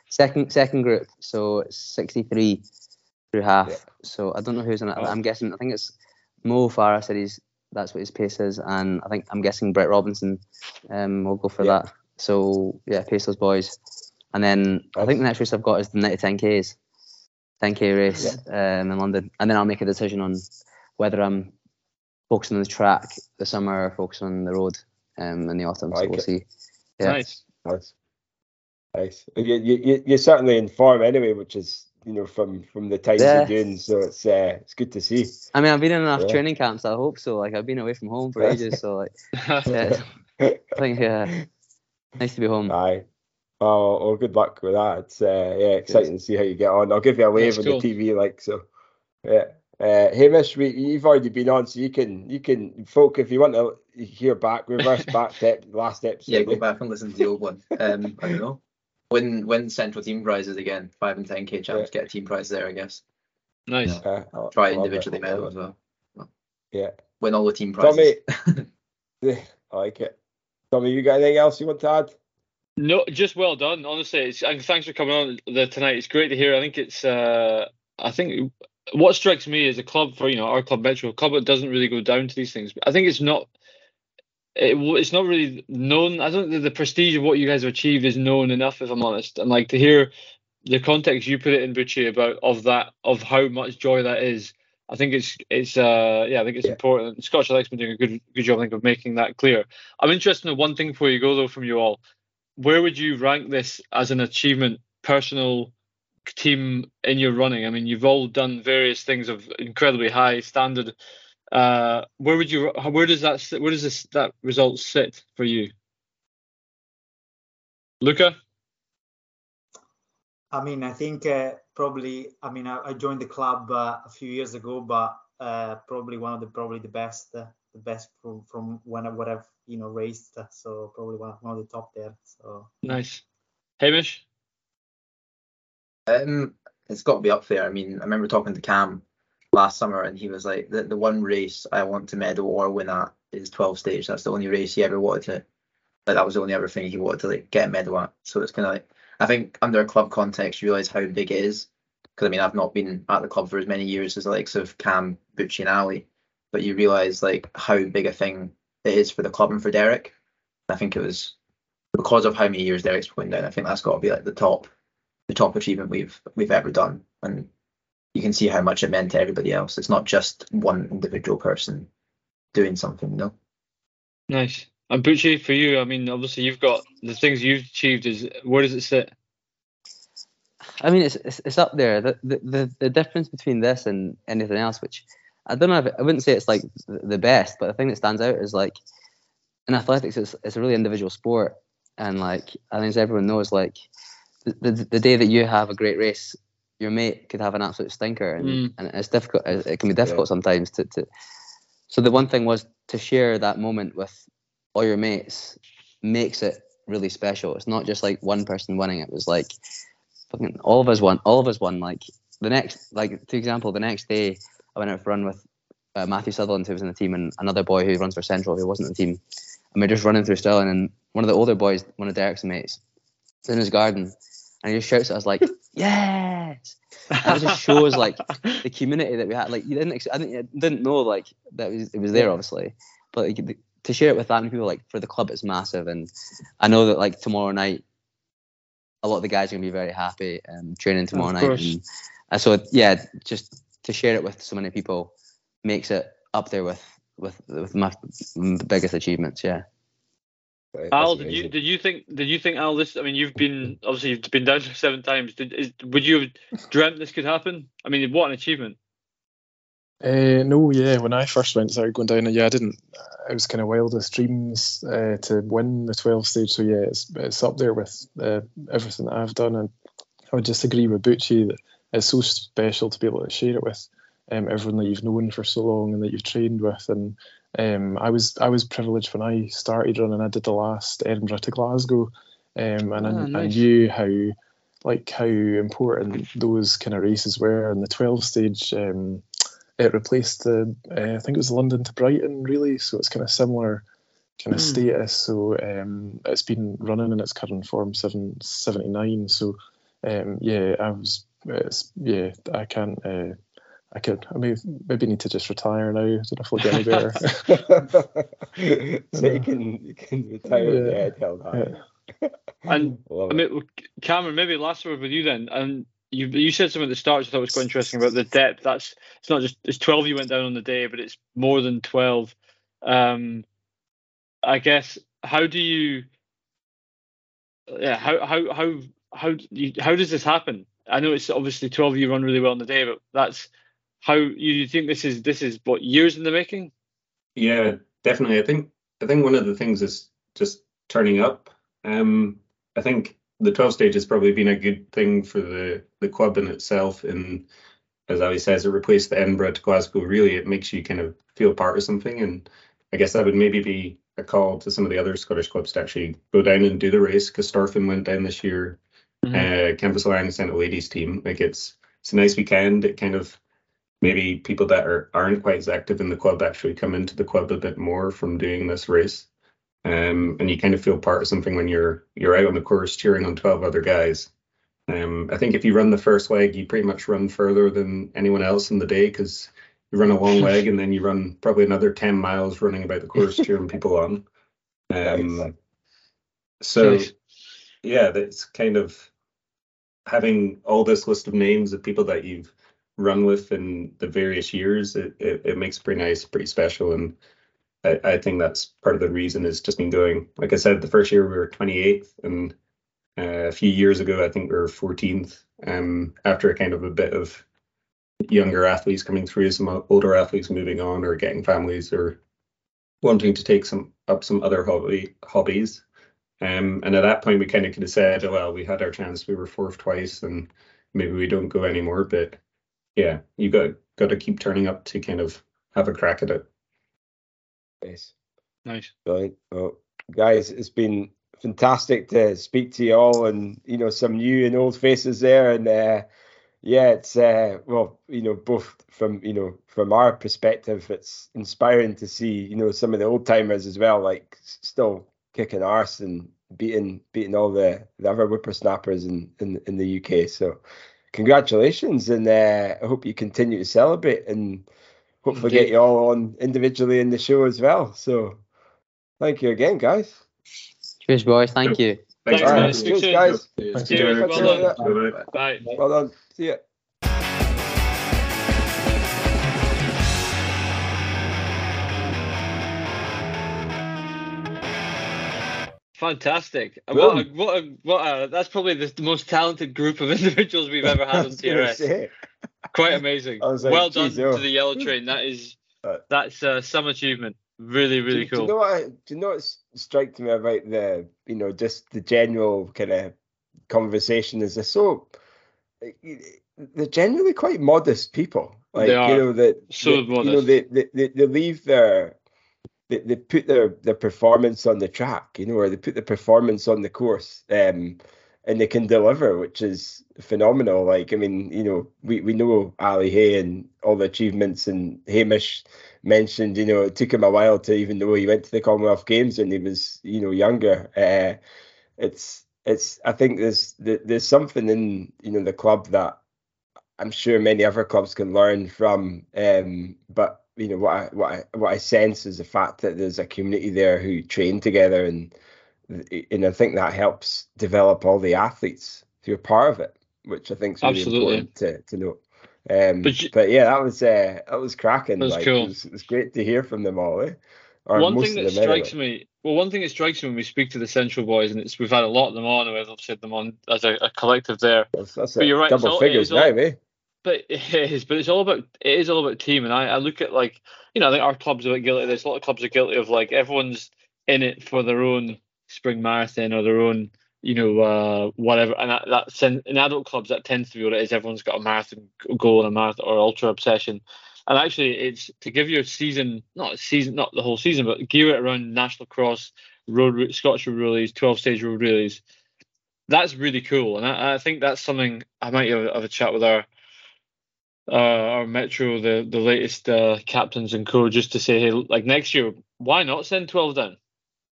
second second group, so it's 63 through half. Yeah. So I don't know who's in it. Oh. I'm guessing. I think it's Mo Farah said he's that's what his pace is, and I think I'm guessing Brett Robinson um will go for Yeah. that. So yeah, pace those boys, and then I think the next race I've got is the Vitality 10ks, 10k race um, in London, and then I'll make a decision on whether I'm focusing on the track the summer, or focusing on the road um, in the autumn. So we'll it. see. Yeah. Nice. Nice. Nice. You, you, you- you're certainly in form anyway, which is you know from from the times Yeah. you're doing. So it's uh, it's good to see. I mean, I've been in enough Yeah. training camps. I hope so. Like I've been away from home for ages, so like yeah, I think yeah, nice to be home. Aye. Oh, well, good luck with that. It's uh, yeah, exciting to see how you get on. I'll give you a wave That's on cool. the TV, like so. Yeah. Uh, Hamish, we, you've already been on, so you can you can folk if you want to hear back, reverse back to last episode. Yeah, go back and listen to the old one. Um, I don't know. Win win central team prizes again. Five and ten k chance champs get a team prize there, I guess. Nice. Uh, I- Try I love it, individually medal as well. Yeah. Win all the team prizes. Tommy, I like it. Tommy, you got anything else you want to add? No, just well done. Honestly, it's, and thanks for coming on the, tonight. It's great to hear. I think it's. Uh, I think what strikes me as a club for you know our club Metro, a club that doesn't really go down to these things. I think it's not. It, it's not really known. I don't think the prestige of what you guys have achieved is known enough, if I'm honest. And like to hear the context you put it in, Bucci, about of that of how much joy that is. I think it's it's uh yeah I think it's Yeah. important. Scotch Elect's been doing a good good job I think of making that clear. I'm interested in one thing before you go though from you all where would you rank this as an achievement, personal team in your running? I mean, you've all done various things of incredibly high standard. Uh, where would you? Where does that? sit- Where does this that result sit for you, Luca? I mean, I think uh, probably. I mean, I, I joined the club uh, a few years ago, but uh, probably one of the probably the best, uh, the best from from when I, what I've you know raced. uh, So probably one, one of the top there. So Nice, Hamish. Um, it's got to be up there. I mean, I remember talking to Cam last summer, and he was like, "the the one race I want to medal or win at is 12 stage. That's the only race he ever wanted to. Like that was the only other thing he wanted to like get a medal at. So it's kind of like I think under a club context, you realize how big it is. Because I mean, I've not been at the club for as many years as the likes of Cam, Bucci, and Ali, but you realize like how big a thing it is for the club and for Derek. I think it was because of how many years Derek's putting down. I think that's got to be like the top the top achievement we've we've ever done, and you can see how much it meant to everybody else. It's not just one individual person doing something, you know. Nice. And Bucci, for you, I mean, obviously you've got the things you've achieved. Is where does it sit? I mean, it's, it's it's up there. The, the the the difference between this and anything else, which I don't know, if it, I wouldn't say it's like the the best, but the thing that stands out is like in athletics, it's it's a really individual sport, and like I think as everyone knows, like the, the the day that you have a great race, your mate could have an absolute stinker, and, Mm. and it's difficult. It it can be difficult sometimes to to. So the one thing was to share that moment with all your mates makes it really special. It's not just like one person winning. It was like fucking all of us won. All of us won. Like the next, like for example, the next day I went out for a run with uh, Matthew Sutherland, who was in the team, and another boy who runs for Central, who wasn't in the team. And we are just running through Stirling, and one of the older boys, one of Derek's mates, is in his garden, and he just shouts at us like, "Yes!" It just shows like the community that we had. Like you didn't, ex- I didn't, I didn't know like that was it was there obviously, but like, the- to share it with that many people, like for the club, it's massive. And I know that like tomorrow night, a lot of the guys are gonna be very happy um, training tomorrow Of night. And, uh, so yeah, just to share it with so many people makes it up there with with with my the biggest achievements. Yeah. Right, Al, did you did you think did you think Al this? I mean, you've been obviously you've been down seven times. Did is, would you have dreamt this could happen? I mean, what an achievement! Uh, no, yeah. When I first went started going down, yeah, I didn't. It was kind of wildest dreams uh, to win the 12 stage. So yeah, it's it's up there with uh, everything that I've done, and I would just agree with Bucci that it's so special to be able to share it with um, everyone that you've known for so long and that you've trained with. And um, I was I was privileged when I started running. I did the last Edinburgh to Glasgow, um, and I, Ah, I knew how like how important those kind of races were. And the 12 stage. Um, it replaced the uh, I think it was London to Brighton really, so it's kind of similar kind of Hmm. status. So um, it's been running in its current form seven seventy nine. So um, yeah, I was yeah I can't. Uh, I could. I may maybe need to just retire now. I don't know if I'll get any better. so you can you can retire with the Yeah. head held high. And I mean, Cameron, maybe last word with you then. And you you said something at the start which I thought was quite interesting about the depth. That's it's not just it's twelve you went down on the day, but it's more than twelve. Um, I guess how do you yeah how how how how you, how does this happen? I know it's obviously twelve you run really well on the day, but that's how you, you think this is this is what years in the making? Yeah, definitely. I think I think one of the things is just turning up. Um, I think the 12 stage has probably been a good thing for the the club in itself. And as Ali says, it replaced the Edinburgh to Glasgow. Really, it makes you kind of feel part of something. And I guess that would maybe be a call to some of the other Scottish clubs to actually go down and do the race. Because Starfin went down this year. Mm-hmm. Uh, Canvas Alliance sent a ladies team. Like it's it's a nice weekend. It kind of maybe people that are aren't quite as active in the club actually come into the club a bit more from doing this race um, and you kind of feel part of something when you're you're out on the course cheering on 12 other guys. Um, I think if you run the first leg, you pretty much run further than anyone else in the day because you run a long leg and then you run probably another 10 miles running about the course cheering people on. Um, so yeah, that's kind of having all this list of names of people that you've run with in the various years. It, it, it makes it pretty nice, pretty special, and I, I, think that's part of the reason is just been going. Like I said, the first year we were 28th, and uh, a few years ago I think we were 14th. Um, after a kind of a bit of younger athletes coming through, some older athletes moving on or getting families or wanting to take some up some other hobby hobbies. Um, and at that point we kind of could have said, oh, well, we had our chance, we were fourth twice, and maybe we don't go anymore. But yeah, you got got to keep turning up to kind of have a crack at it. Nice. Nice. Brilliant. Well, guys, it's been fantastic to speak to you all and, you know, some new and old faces there. And, uh, yeah, it's, uh, well, you know, both from, you know, from our perspective, it's inspiring to see, you know, some of the old timers as well, like still kicking arse and beating, beating all the, the other whippersnappers in, in, in the UK. So, congratulations. And uh, I hope you continue to celebrate and, hopefully Indeed. get you all on individually in the show as well. So thank you again, guys. Cheers, boys. Thank you. Thanks, Thanks Cheers, guys. Cheers. Cheers. Well done. Bye. Well done. See ya. Fantastic! What a, what a, what a, that's probably the, most talented group of individuals we've ever had on TRS. Quite amazing. Like, well done to the yellow train. That is that's uh, some achievement. Really, really do, cool. Do you know what? Do you know what strikes me about the you know just the general kind of conversation is they're so they're generally quite modest people. Like they are you know that so modest. You know they, they they leave their they, they put their their performance on the track, you know, or they put the performance on the course. Um, and they can deliver, which is phenomenal. Like, I mean, you know, we, we know Ali Hay and all the achievements, and Hamish mentioned, you know, it took him a while to even though he went to the Commonwealth Games when he was, you know, younger. Uh, it's, it's, I think there's, there's something in, you know, the club that I'm sure many other clubs can learn from. Um, but you know, what I, what I, what I sense is the fact that there's a community there who train together and and I think that helps develop all the athletes who are part of it, which I think is really Absolutely. important to, to note. Um, but, you, but, yeah, that was uh, that was cracking. That was like, cool. It was, it was, great to hear from them all. Eh? One thing that strikes anyway. me, well, one thing that strikes me when we speak to the Central boys, and it's we've had a lot of them on, and we've said them on as a, a collective there. That's, that's but you're right, double all, figures now, eh? But it is, but it's all about it is all about team, and I, I look at like you know I think our clubs are guilty. There's a lot of clubs are guilty of like everyone's in it for their own spring marathon or their own, you know, uh, whatever. And that, that's in, adult clubs that tends to be what it is. Everyone's got a marathon goal and a marathon or ultra obsession. And actually, it's to give you a season, not season, not the whole season, but gear it around national cross, road, Scottish road relays, 12 stage road relays. That's really cool, and I, I think that's something I might have, have a chat with our uh, our Metro, the the latest uh, captains and co, just to say, hey, like next year, why not send 12 down?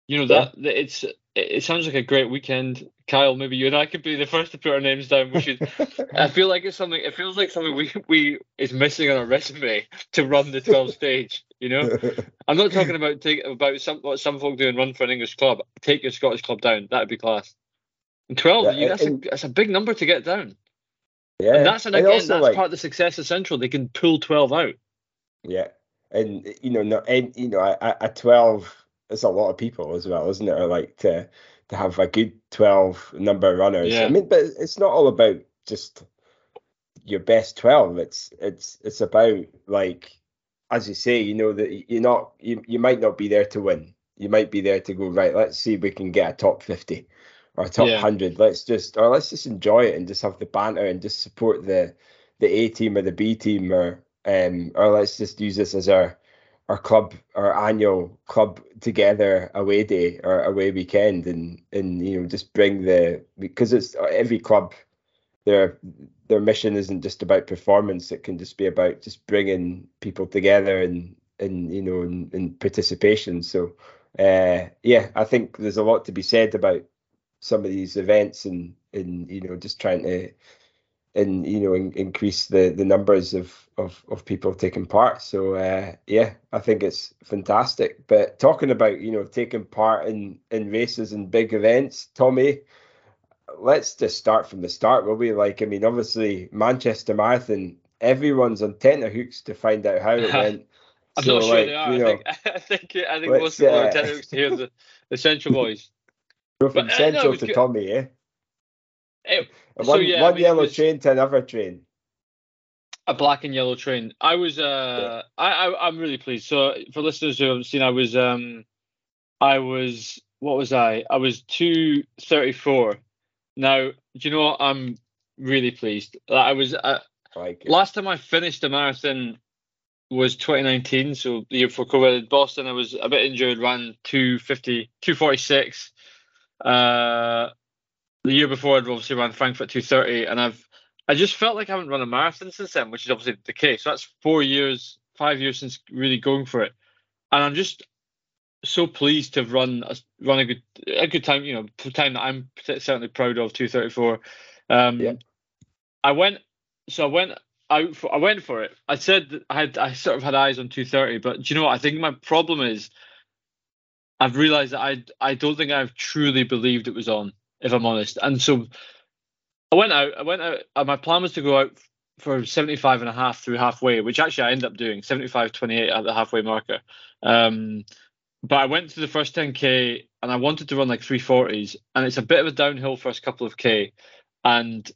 You know that, yeah. it's it sounds like a great weekend. Kyle, maybe you and I could be the first to put our names down. We should. I feel like it's something. It feels like something we we is missing on our resume to run the 12 stage. You know, I'm not talking about take about some what some folk do and run for an English club. Take your Scottish club down. That'd be class. And 12, yeah, you, that's, and, a, that's a big number to get down. Yeah, And that's and And again also, that's like- part of the success of Central. They can pull twelve out. Yeah, and you know, no, and you know, a, a twelve is a lot of people as well, isn't it? Or like to to have a good twelve number of runners. Yeah. I mean, but it's not all about just your best twelve. It's it's it's about like, as you say, you know that you're not you you might not be there to win. You might be there to go right. Let's see if we can get a top fifty or top Yeah. hundred. Let's just or let's just enjoy it and just have the banter and just support the the A team or the B team or um or let's just use this as our our club our annual club together away day or away weekend and and you know just bring the because it's every club their their mission isn't just about performance it can just be about just bringing people together and and you know and, and participation so uh yeah i think there's a lot to be said about some of these events and and you know just trying to and you know in, increase the the numbers of of of people taking part so uh yeah i think it's fantastic but talking about you know taking part in in races and big events tommy let's just start from the start will we like i mean obviously manchester marathon everyone's on tenterhooks to find out how it went I'm So, not sure like, they are. you I think I think I think most people are uh, tenterhooks to hear the, the Central boys. Go from but, uh, no, central to tommy eh It- And So, one, yeah, I one mean, yellow was- train to another train a black and yellow train. I was uh I, I I'm really pleased. So for listeners who haven't seen, I was um I was what was I? I was two thirty four. Now, do you know what? I'm really pleased. I was uh, like last time I finished a marathon was 2019, so the year before COVID. Boston, I was a bit injured, ran 250, 246. Uh, the year before, I'd obviously ran Frankfurt 230, and I've I just felt like I haven't run a marathon since then, which is obviously the case. So that's four years, five years since really going for it, and I'm just so pleased to have run a, run a good a good time. You know, time that I'm certainly proud of. 234. Um, Yeah. I went. So I went out for. I went for it. I said that I had. I sort of had eyes on 230, but do you know what? I think my problem is. I've realised that I. I don't think I've truly believed it was on. If I'm honest, and so I went out. I went out. My plan was to go out for 75 and a half through halfway, which actually I ended up doing 75 28 at the halfway marker. Um, but I went through the first 10k and I wanted to run like 340s, and it's a bit of a downhill first couple of k, and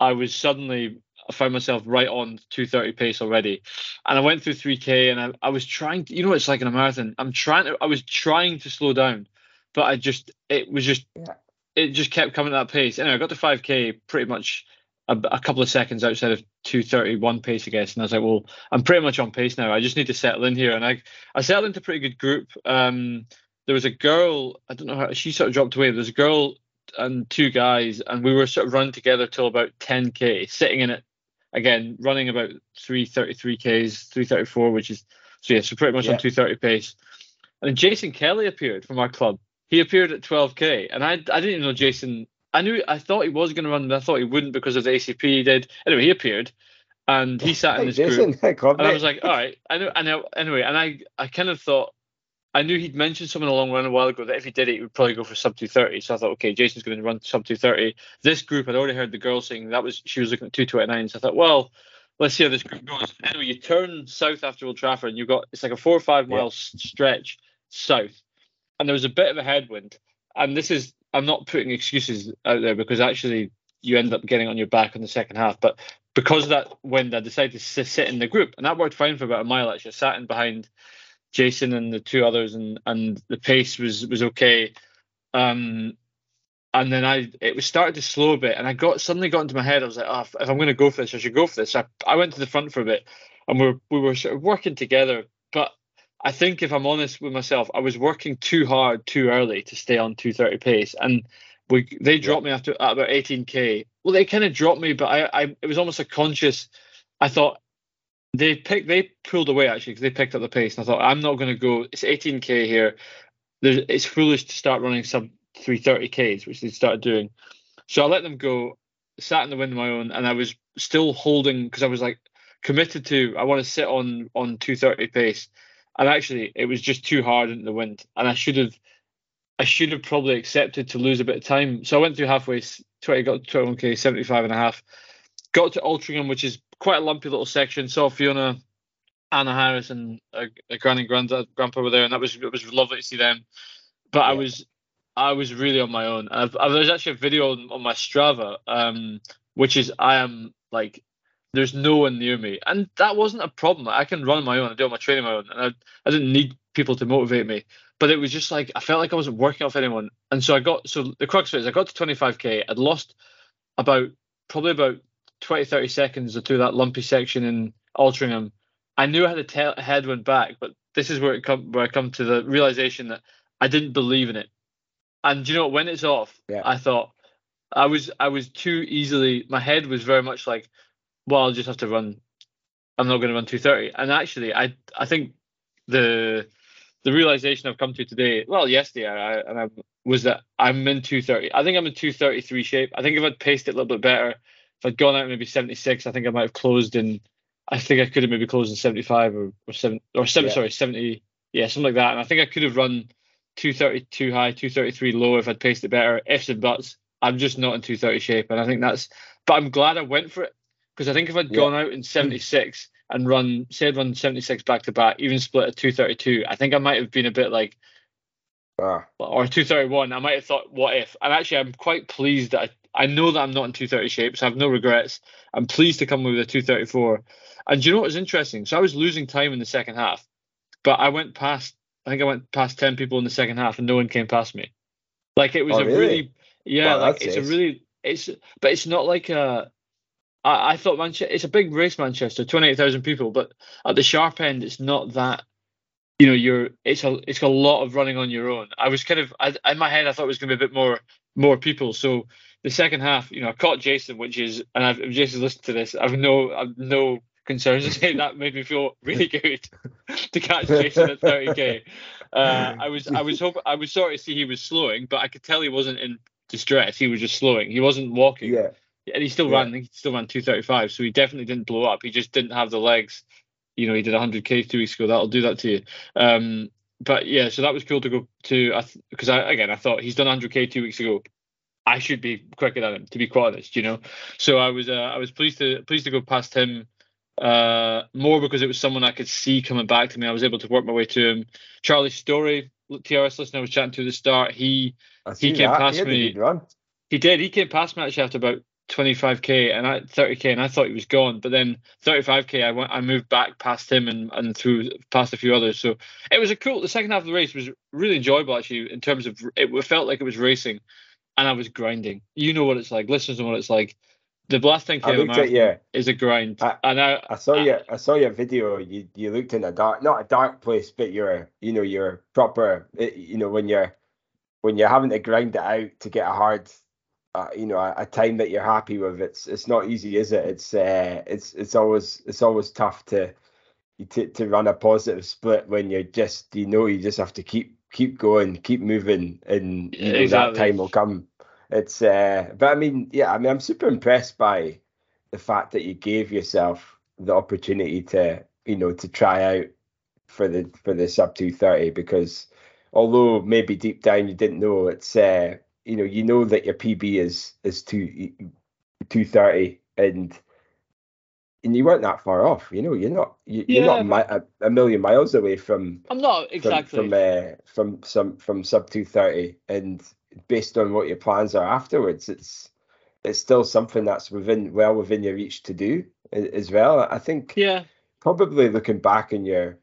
I was suddenly I found myself right on 230 pace already, and I went through 3k and I, I was trying to you know it's like in a marathon I'm trying to I was trying to slow down, but I just it was just Yeah. it just kept coming at that pace. Anyway, I got to 5k pretty much a, a couple of seconds outside of 231 pace, I guess, and I was like, well, I'm pretty much on pace now. I just need to settle in here, and I I settled into a pretty good group. Um, there was a girl, I don't know how she sort of dropped away. There's a girl and two guys, and we were sort of running together till about 10k, sitting in it again, running about 333ks, 334, which is so yeah, so pretty much Yeah. on 230 pace. And then Jason Kelly appeared from our club. He appeared at 12k, and I I didn't even know Jason. I knew I thought he was going to run, but I thought he wouldn't because of the ACP he did. Anyway, he appeared, and he sat in Hey, this Jason, group. And I was like, all right, I know, I know. Anyway, and I, I kind of thought, I knew he'd mentioned something along the line a while ago that if he did it, he would probably go for sub 230. So I thought, okay, Jason's going to run sub 230. This group, I'd already heard the girl saying that was she was looking at 229. So I thought, well, let's see how this group goes. Anyway, you turn south after Old Trafford, and you've got it's like a four or five Yeah. mile s- stretch south, and there was a bit of a headwind. And this is, I'm not putting excuses out there because actually you end up getting on your back in the second half, but because of that wind, I decided to sit in the group, and that worked fine for about a mile. Actually, I sat in behind Jason and the two others, and and the pace was was okay. Um, and then I it was started to slow a bit, and I got suddenly got into my head. I was like, oh, if, I'm going to go for this, I should go for this. I, I went to the front for a bit, and we were we were sort of working together. But I think if I'm honest with myself, I was working too hard too early to stay on 230 pace, and we they dropped me after at about 18k. Well, they kind of dropped me, but I, I it was almost a conscious. I thought they picked they pulled away actually because they picked up the pace, and I thought I'm not going to go. It's 18k here. There's, it's foolish to start running sub 330ks, which they started doing. So I let them go. Sat in the wind on my own, and I was still holding because I was like committed to. I want to sit on on 230 pace, and actually it was just too hard in the wind, and I should have. I should have probably accepted to lose a bit of time. So I went through halfway, 20 got 21k, 75 and a half. got to Altrincham, which is quite a lumpy little section. Saw Fiona, Anna Harris, and a, a granny and granddad, grandpa were there, and that was it was lovely to see them. But I was I was really on my own. I've, I've, there's actually a video on, on my Strava, um, which is I am like there's no one near me, and that wasn't a problem. I can run on my own. I do all my training on my own, and I, I didn't need people to motivate me. But it was just like I felt like I wasn't working off anyone, and so I got so the crux of it is I got to 25k. I'd lost about probably about 20 30 seconds through that lumpy section in Altrincham. I knew I had a headwind back, but this is where it come where I come to the realization that I didn't believe in it. And you know when it's off, Yeah. I thought I was I was too easily. My head was very much like, well, I'll just have to run. I'm not going to run 230. And actually, I I think the the realization I've come to today, well, yesterday, I, and I was that I'm in 230. I think I'm in 233 shape. I think if I'd paced it a little bit better, if I'd gone out maybe 76, I think I might have closed in. I think I could have maybe closed in 75 or or seven or seven. Yeah. Sorry, 70. Yeah, something like that. And I think I could have run 232 high, 233 low if I'd paced it better. Ifs and buts. I'm just not in 230 shape, and I think that's. But I'm glad I went for it because I think if I'd Yeah. gone out in 76 and run, say, I'd run 76 back to back, even split at 232, I think I might have been a bit like Ah, or 231, I might have thought, what if? And actually, I'm quite pleased that I, I know that I'm not in 230 shape, so I have no regrets. I'm pleased to come with a 234. And do you know what was interesting? So I was losing time in the second half, but I went past, I think I went past 10 people in the second half, and no one came past me. Like it was Oh, a really? really, yeah, Wow, like it's a really, it's, but it's not like a, I, I thought Manchester, it's a big race, Manchester, 28,000 people, but at the sharp end, it's not that you know you're it's a it's a lot of running on your own i was kind of I, in my head i thought it was going to be a bit more more people so the second half you know i caught jason which is and i've if jason's listened to this i've no i've no concerns to say that made me feel really good to catch jason at 30k uh, i was i was hoping i was sorry to see he was slowing but i could tell he wasn't in distress he was just slowing he wasn't walking yeah. and he still Yeah. ran. He still ran 235. So he definitely didn't blow up. He just didn't have the legs. You know, he did 100k two weeks ago. That'll do that to you. Um, but yeah, so that was cool to go to. I because I again I thought he's done 100k two weeks ago. I should be quicker than him, to be quite honest. You know, so I was uh, I was pleased to pleased to go past him. Uh, more because it was someone I could see coming back to me. I was able to work my way to him. Charlie Story, TRS listener, I was chatting to at the start. He He came that. past He me. he did. He came past me actually after about 25k and I 30k, and I thought he was gone. But then 35k, I went, I moved back past him and and through past a few others. So it was a cool. The second half of the race was really enjoyable actually in terms of it felt like it was racing, and I was grinding. You know what it's like. Listeners know what it's like. The last 10k I looked at you. is a grind, I- and I I saw your I saw your video. You you looked in a dark, not a dark place, but you're you know you're proper. eh, You know when you're when you're having to grind it out to get a hard, uh, you know, a, a time that you're happy with. It's it's not easy, is it? It's uh, it's it's always it's always tough to to to run a positive split when you're just you know you just have to keep keep going, keep moving, and you know, Exactly. that time will come. It's uh, but I mean, yeah, I mean, I'm super impressed by the fact that you gave yourself the opportunity to you know to try out for the for the sub 230 because although maybe deep down you didn't know it's uh you know you know that your pb is is two 230 and and you weren't that far off you know you're not you, you're Yeah. not mi- a, a million miles away from I'm not exactly. from uh, from some from sub 230 and based on what your plans are afterwards it's it's still something that's within well within your reach to do as well i think yeah, probably looking back in your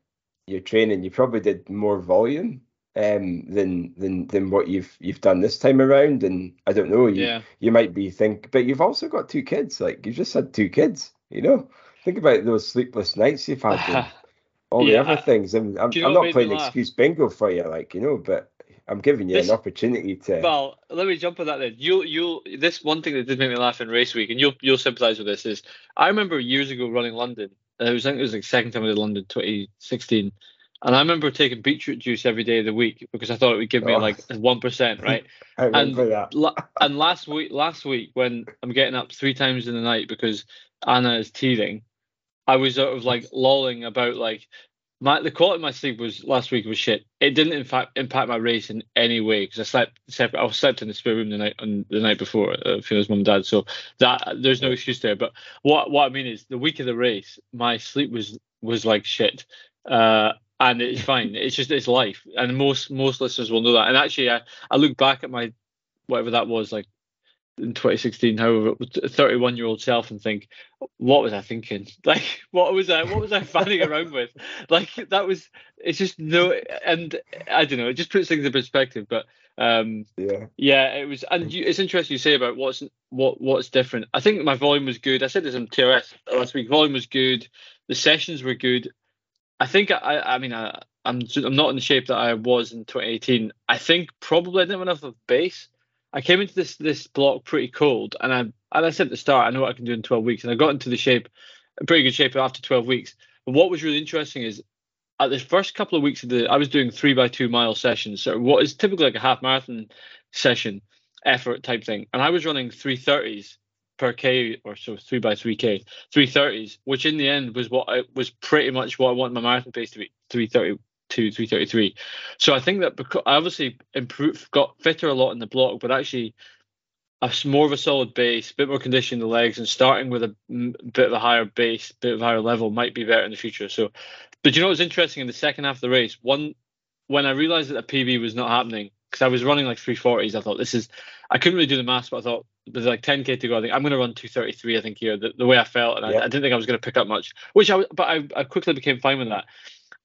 your training you probably did more volume um than than than what you've you've done this time around and i don't know you yeah. you might be think but you've also got two kids like you've just had two kids you know think about those sleepless nights you've had and all Yeah, the other things and i'm, you know I'm not playing excuse bingo for you like you know but i'm giving you This- an opportunity to Well, let me jump on that then. You'll you'll this one thing that did make me laugh in race week, and you'll you'll sympathise with this is I remember years ago running London. uh, It was I think it was like second time I did London, 2016, and I remember taking beetroot juice every day of the week because I thought it would give me Oh. like one percent, right? i remember that and last week, last week when I'm getting up three times in the night because Anna is teething, I was sort of like lolling about like my the quality of my sleep was last week was shit. It didn't in fact impact my race in any way because I slept separate. I slept in the spare room the night on the night before uh, Fiona's mum and dad. So that there's no excuse there. But what what I mean is the week of the race, my sleep was was like shit. Uh, and it's fine. It's just it's life, and most most listeners will know that. And actually, I I look back at my whatever that was like in 2016, however, 31 year old self and think, what was I thinking? Like, what was I, what was I fanning around with? Like, that was, it's just no, and I don't know, it just puts things in perspective. But um, Yeah. yeah, it was, and you, it's interesting you say about what's what what's different. I think my volume was good. I said this on TRS last week. Volume was good. The sessions were good. I think I, I mean, I, I'm I'm not in the shape that I was in 2018. I think probably I didn't have enough of base. I came into this this block pretty cold, and I and I said at the start, I know what I can do in 12 weeks, and I got into the shape, pretty good shape after 12 weeks. But what was really interesting is at the first couple of weeks of the, I was doing three by two mile sessions, so what is typically like a half marathon session effort type thing, and I was running 330s per k or so three by three k, 330s, which in the end was what I was pretty much what I want my marathon pace to be, 330 to 333. So I think that because I obviously improved, got fitter a lot in the block, but actually a more of a solid base, a bit more condition in the legs, and starting with a bit of a higher base, bit of a higher level might be better in the future. So, but you know what's interesting in the second half of the race? One when I realized that the PB was not happening because I was running like 340s, I thought this is I couldn't really do the maths, but I thought there's like 10k to go. I think I'm going to run 233. I think here the, the way I felt, and Yeah. I, I didn't think I was going to pick up much, which I but I, I quickly became fine with that.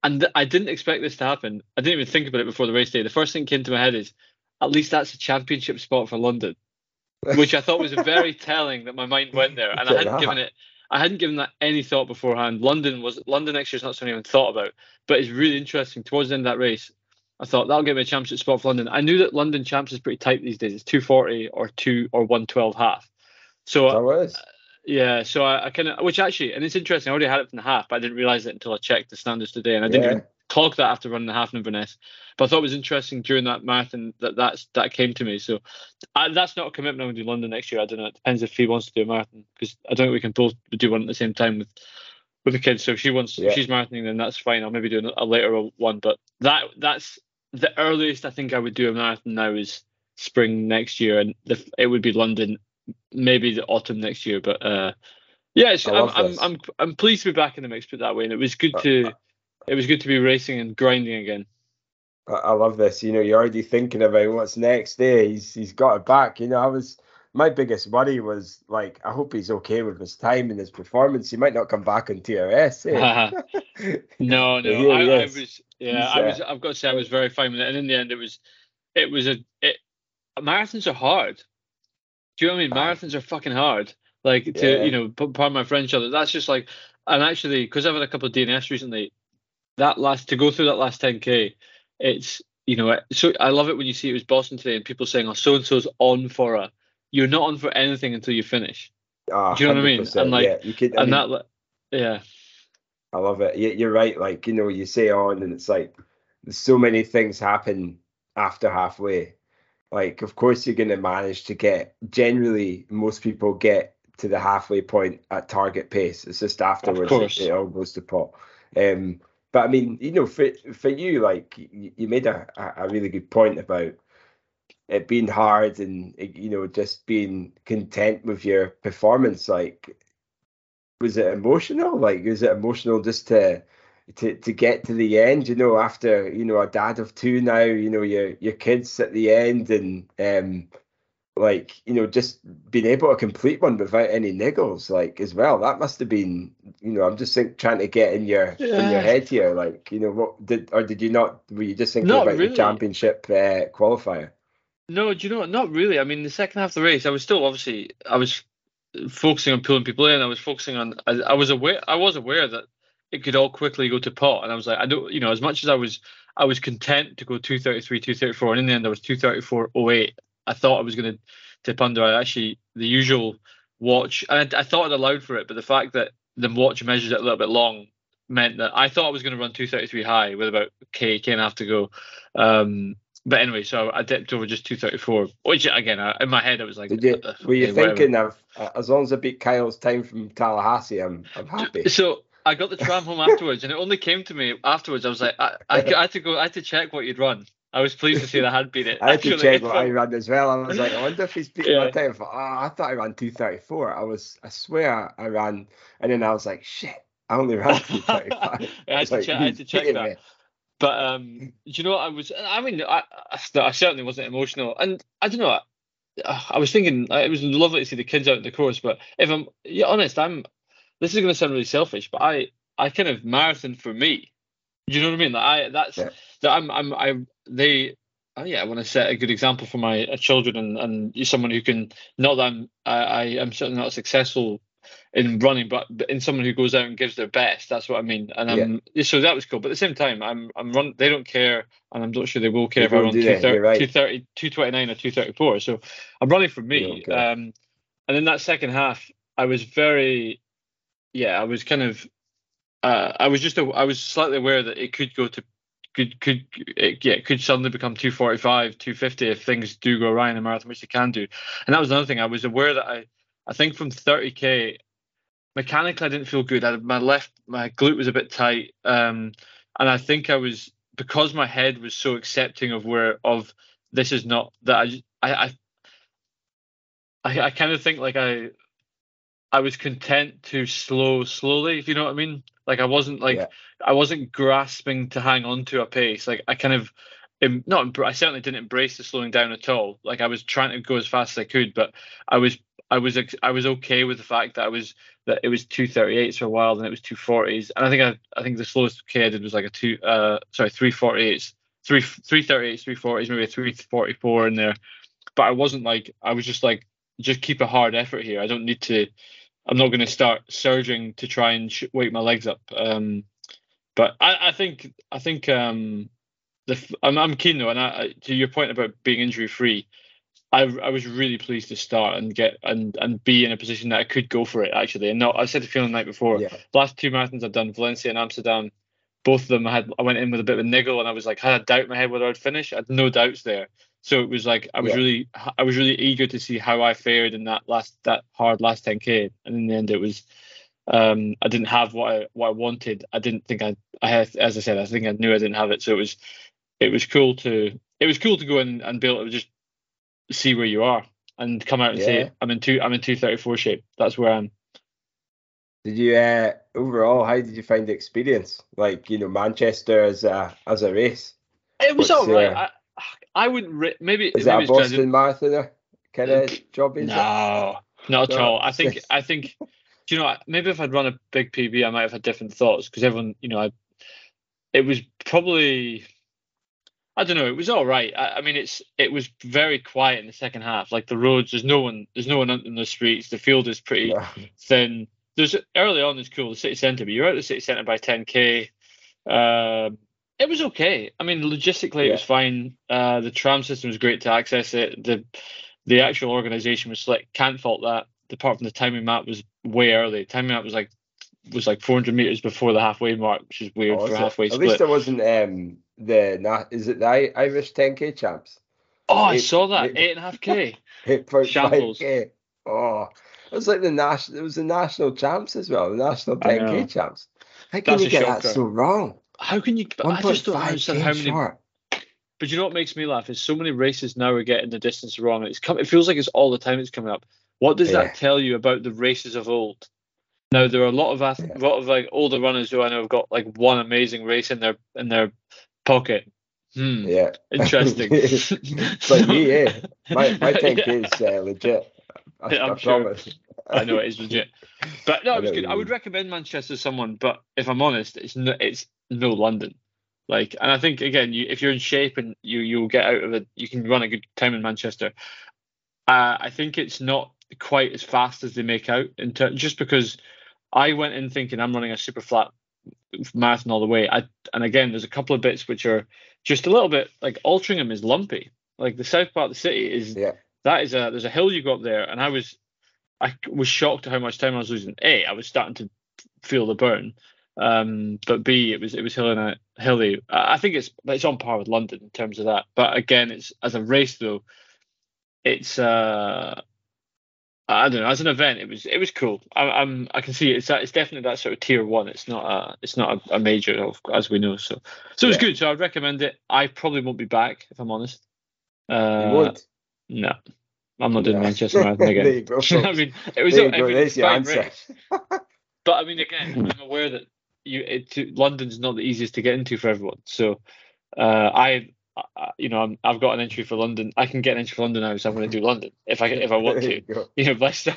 And th- I didn't expect this to happen. I didn't even think about it before the race day. The first thing came to my head is, at least that's a championship spot for London, which I thought was very telling that my mind went there, and I hadn't that. given it. I hadn't given that any thought beforehand. London was London next year is not something I even thought about, but it's really interesting. Towards the end of that race, I thought that'll give me a championship spot for London. I knew that London champs is pretty tight these days. It's 240 or two or 112 half. So That was. Yeah, so I, I kind of, which actually, and it's interesting. I already had it from the half, but I didn't realize it until I checked the standards today, and I didn't Yeah. even clock that after running the half in Inverness. But I thought it was interesting during that marathon that that's that came to me. So I, that's not a commitment. I'm going to do London next year. I don't know. It depends if he wants to do a marathon because I don't think we can both do one at the same time with with the kids. So if she wants, Yeah. if she's marathoning, then that's fine. I'll maybe do a later one. But that that's the earliest I think I would do a marathon now is spring next year, and the, it would be London, maybe the autumn next year. But uh, yeah, I'm, I'm. I'm I'm pleased to be back in the mix, put that way, and it was good Uh, to it was good to be racing and grinding again. I, love this. You know, you're already thinking about what's next. There, he's he's got it back. You know, I was my biggest worry was like, I hope he's okay with his time and his performance. He might not come back on TRS. eh? No, no, I, I was yeah, He's, I uh, was. I've got to say, I was very fine with it, and in the end, it was it was a it. Marathons are hard. Do you know what I mean? Marathons are fucking hard. Like to Yeah. you know, pardon my French, other. That's just like, and actually, because I've had a couple of DNS recently, that last to go through that last 10k, it's you know, so I love it when you see it was Boston today and people saying, "Oh, so and so's on for a." You're not on for anything until you finish, Ah, Do you know what I mean? And, like- yeah, you could, I and mean, that, yeah, I love it. You- You're right. Like, you know, you say on, and it's like there's so many things happen after halfway. Like, of course, you're going to manage to get, generally, most people get to the halfway point at target pace. It's just afterwards it, it all goes to pot. Um, but I mean, you know, for for you, like, you, you made a, a a really good point about it being hard and, you know, just being content with your performance. Like, was it emotional? Like, was it emotional just to to to get to the end? You know, after you know a dad of two now, you know your your kids at the end, and um, like you know just being able to complete one without any niggles, like as well. That must have been, you know, I'm just think trying to get in your in your head here, like you know what did or did you not? Were you just thinking Not about really. the championship uh, qualifier? No, do you know what? Not really. I mean, the second half of the race, I was still obviously I was focusing on pulling people in. I was focusing on. I, I was aware. I was aware that it could all quickly go to pot, and I was like, I don't. You know, as much as I was, I was content to go 233, 234, and in the end, I was 234.08. I thought I was going to tip under. I actually the usual watch, and I, I thought it allowed for it, but the fact that the watch measured it a little bit long meant that I thought I was going to run 233 high with about k k and a half to go. Um, but anyway, so I dipped over just 234, which again, I, in my head, I was like, Did you uh, were you whatever. thinking of uh, as long as I beat Kyle's time from Tallahassee, I'm I'm happy. So I got the tram home afterwards, and it only came to me afterwards. I was like, I, I, I had to go, I had to check what you'd run. I was pleased to see that I had beat it. I had to check what I ran as well. I was like, I wonder if he's beating Yeah. my time. I thought, oh, I thought I ran 234. I was, I swear I ran, and then I was like, shit, I only ran 235. I had to like, check- I had to check that. me. But um, do you know what I was? I mean, I, I, certainly wasn't emotional, and I don't know. I, I was thinking it was lovely to see the kids out in the course, but if I'm yeah, honest, I'm. This is going to sound really selfish, but I, I kind of marathon for me. Do you know what I mean? Like I, that's Yeah. that I'm, I'm, I, they. Oh yeah, I want to set a good example for my uh, children and and someone who can. Not that I'm, I, I am certainly not successful in running, but, in someone who goes out and gives their best. That's what I mean. And I'm so that was cool. But at the same time, I'm I'm run. They don't care, and I'm not sure they will care They if I run do 230, right. 230, 229 or 234. So I'm running for me. Um, and in that second half, I was very, yeah, I was kind of, uh, I was just, a, I was slightly aware that it could go to, could, could, it, yeah, could suddenly become 245, 250 if things do go awry in the marathon, which they can do. And that was another thing. I was aware that I, I think from 30k, mechanically I didn't feel good. I, my left, my glute was a bit tight, um, and I think I was because my head was so accepting of where of this is not that I, I I, I kind of think like I I was content to slow slowly, if you know what I mean. Like I wasn't like Yeah. I wasn't grasping to hang on to a pace. Like I kind of not I certainly didn't embrace the slowing down at all. Like I was trying to go as fast as I could, but I was I was I was okay with the fact that I was that it was 238s for a while and it was 240s. And I think I I think the slowest K I did was like a two uh sorry 348s. Three 338s, 340s, maybe a 344 in there. But I wasn't like I was just like just keep a hard effort here. I don't need to. I'm not going to start surging to try and sh- wake my legs up. Um, but I, I think I think um, the f- I'm, I'm keen though, and I, to your point about being injury free, I, I was really pleased to start and get and and be in a position that I could go for it actually. And not I said to Phil the night before. Yeah. Last two marathons I've done, Valencia and Amsterdam, both of them I had I went in with a bit of a niggle and I was like had a doubt in my head whether I'd finish. I had no doubts there. So it was like I was Yeah. really I was really eager to see how I fared in that last that hard last 10k, and in the end it was um, I didn't have what I what I wanted. I didn't think I I had as I said I think I knew I didn't have it. So it was it was cool to it was cool to go in and be able to just see where you are and come out and Yeah. say I'm in two I'm in 234 shape. That's where I'm. Did you uh, overall? How did you find the experience? Like you know, Manchester as a as a race. It was What's all right. your- I, I wouldn't maybe Is maybe that a it's 'cause I Boston marathoner kind of job? Is it? No, not at No, all. I think I think do you know maybe if I'd run a big PB I might have had different thoughts because everyone you know I it was probably I don't know it was all right. I, I mean it's it was very quiet in the second half. Like the roads, there's no one there's no one in the streets. The field is pretty No. thin. There's early on it's cool the city centre, but you're out the city centre by 10k. Um, it was okay. I mean, logistically it was fine. Uh, the tram system was great to access it. The the actual organisation was slick. Can't fault that. Apart from the timing map was way early. Timing map was like was like 400 meters before the halfway mark, which is weird Oh, for a it? halfway At split. least it wasn't um the na- is it the Irish 10k champs? oh, I saw that eight- eight and a half k. Eight point five Shambles. k. Oh, it was like the national. It was the national champs as well. The national 10k champs. How can That's you get shocker. that so wrong? How can you? I just don't understand how many. short. But you know what makes me laugh is so many races now are getting the distance wrong. It's come. It feels like it's all the time it's coming up. What does Yeah. that tell you about the races of old? Now there are a lot of ath- Yeah. lot of like older runners who I know have got like one amazing race in their in their pocket. Hmm. Yeah. Interesting. like me, eh? My my 10k is uh, legit. I, Yeah, I'm I sure. I know it is legit. But no, I it was good. I would recommend Manchester to someone, but if I'm honest, it's no, it's no London. Like, and I think again, you if you're in shape and you you'll get out of it, you can run a good time in Manchester. Uh, I think it's not quite as fast as they make out in ter- just because I went in thinking I'm running a super flat marathon all the way. I and again, there's a couple of bits which are just a little bit like Altrincham is lumpy. Like the south part of the city is Yeah. that is a there's a hill you go up there, and I was I was shocked at how much time I was losing. A, I was starting to feel the burn, um, but B, it was it was hilly. hilly. I think it's it's on par with London in terms of that. But again, it's as a race though, it's uh I don't know. As an event, it was it was cool. I, I'm I can see it. It's that, it's definitely that sort of tier one. It's not a it's not a, a major of, as we know. So so it was Yeah. good. So I'd recommend it. I probably won't be back if I'm honest. Uh, you won't. No, I'm not doing Yeah. Manchester Marathon again. go. I mean, it was. there a- you go. There's your answer. But I mean, again, I'm aware that you it, London's not the easiest to get into for everyone. So uh, I, I, you know, I'm, I've got an entry for London. I can get an entry for London now, so I'm going to do London if I if I want to. you. You know, bless them.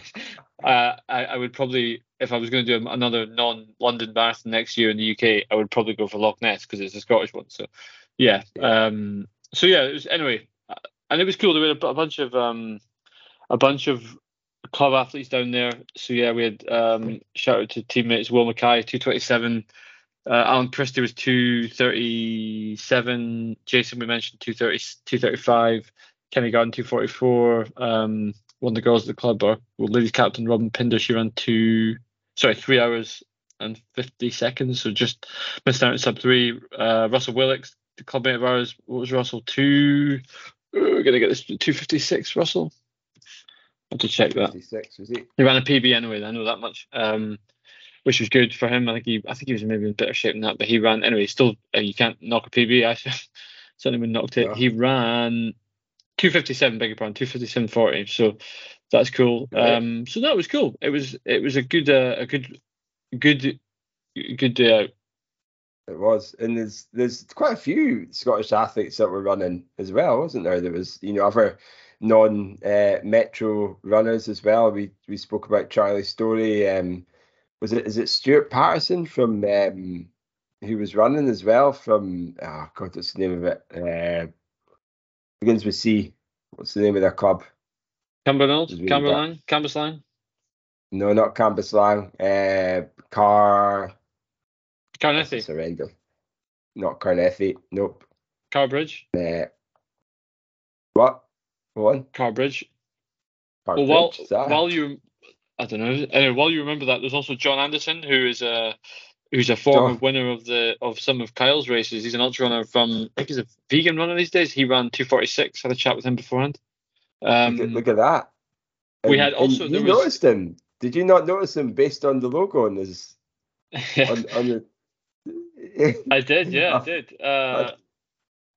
Uh, I, I would probably, if I was going to do another non-London marathon next year in the UK, I would probably go for Loch Ness because it's a Scottish one. So, yeah. Um. So yeah, it was anyway, uh, and it was cool. There were a, a bunch of um, a bunch of club athletes down there. So yeah, we had um, shout out to teammates Will Mackay, two twenty seven. Uh, Alan Christie was 237. Jason, we mentioned 230, 235. Kenny Garden, 244. Um, one of the girls at the club, or well, ladies captain Robin Pinder, she ran two, sorry, three hours and 50 seconds. So just missed out at sub three. Uh, Russell Willix, the clubmate of ours, what was Russell? Two, we're going to get this 256, Russell. Have to check that. 56, was he? He ran a PB anyway. I know that much. Um, which was good for him. I think he, I think he was maybe in better shape than that, but he ran anyway. Still, uh, you can't knock a PB. I certainly would knocked it. No. He ran 257, beg your pardon, 257.40. So that's cool. Right. Um, so that was cool. It was, it was a good, uh, a good, good, good day out. It was, and there's there's quite a few Scottish athletes that were running as well, wasn't there? There was you know other non uh, metro runners as well. We we spoke about Charlie Story. Um, was it is it Stuart Patterson from um, who was running as well from oh god what's the name of it? Uh, begins with C. What's the name of their club? Reading Cumberland, Cambuslang, No, not Cambuslang. Uh, Car. Carnethy, Surrender. Not Carnethy. Nope. Carbridge, Uh, what? One? Carbridge. Well, Partridge, while is that it? while you, I don't know. Anyway, while you remember that, there's also John Anderson, who is a who's a former John. winner of the of some of Kyle's races. He's an ultra runner from I think he's a vegan runner these days. He ran 246. Had a chat with him beforehand. Um, look, at, look at that. we had also- you there was- noticed him. Did you not notice him based on the logo on his on, on the? I did, yeah, I Oh, did. Uh,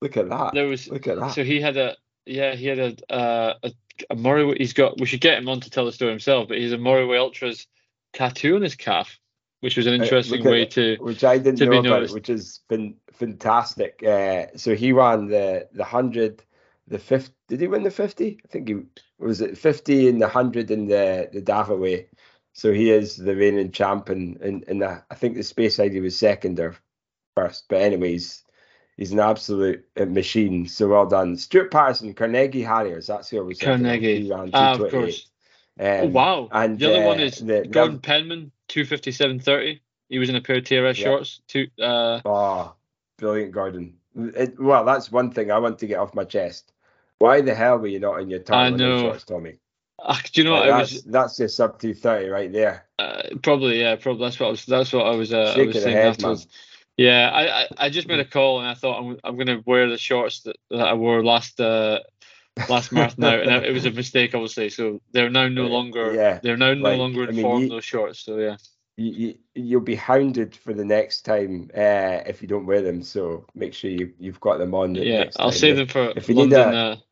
Look at that. there was Look at that. so he had a yeah he had a uh, a, a Murray. He's got we should get him on to tell the story himself, but he's a Murray Ultras tattoo on his calf, which was an Uh, interesting way it. to which I didn't to be know about, noticed. which has been fantastic. Uh, so he won the the hundred, the fifth. Did he win the fifty? I think he was it fifty and the hundred in the the Dava Way. So he is the reigning champion, and and the, I think the space ID was second or first. But anyways, he's an absolute uh, machine. So well done, Stuart Patterson, Carnegie Harriers. That's who I was. Carnegie. He ran Ah, of course. Um, oh wow! and, the other one uh, is the- the Gordon other- Penman, two fifty seven thirty. He was in a pair of TRS Yeah. shorts. Two. Uh, Oh, brilliant, Gordon. It, well, that's one thing I want to get off my chest. Why the hell were you not in your time shorts, Tommy? ah, do you know Like, what? That's was that's your sub two thirty right there. uh, probably yeah, probably that's what I was. That's what I was. Uh, I was the saying head, afterwards. Yeah, I, I, I just made a call and I thought I'm, I'm going to wear the shorts that, that I wore last uh, last marathon out, and it was a mistake, obviously. So they're now no longer yeah, they're now no like, longer I in mean, form you- those shorts. So yeah, You, you you'll be hounded for the next time uh, if you don't wear them. So make sure you you've got them on. The yeah, I'll time, save them for If you need a-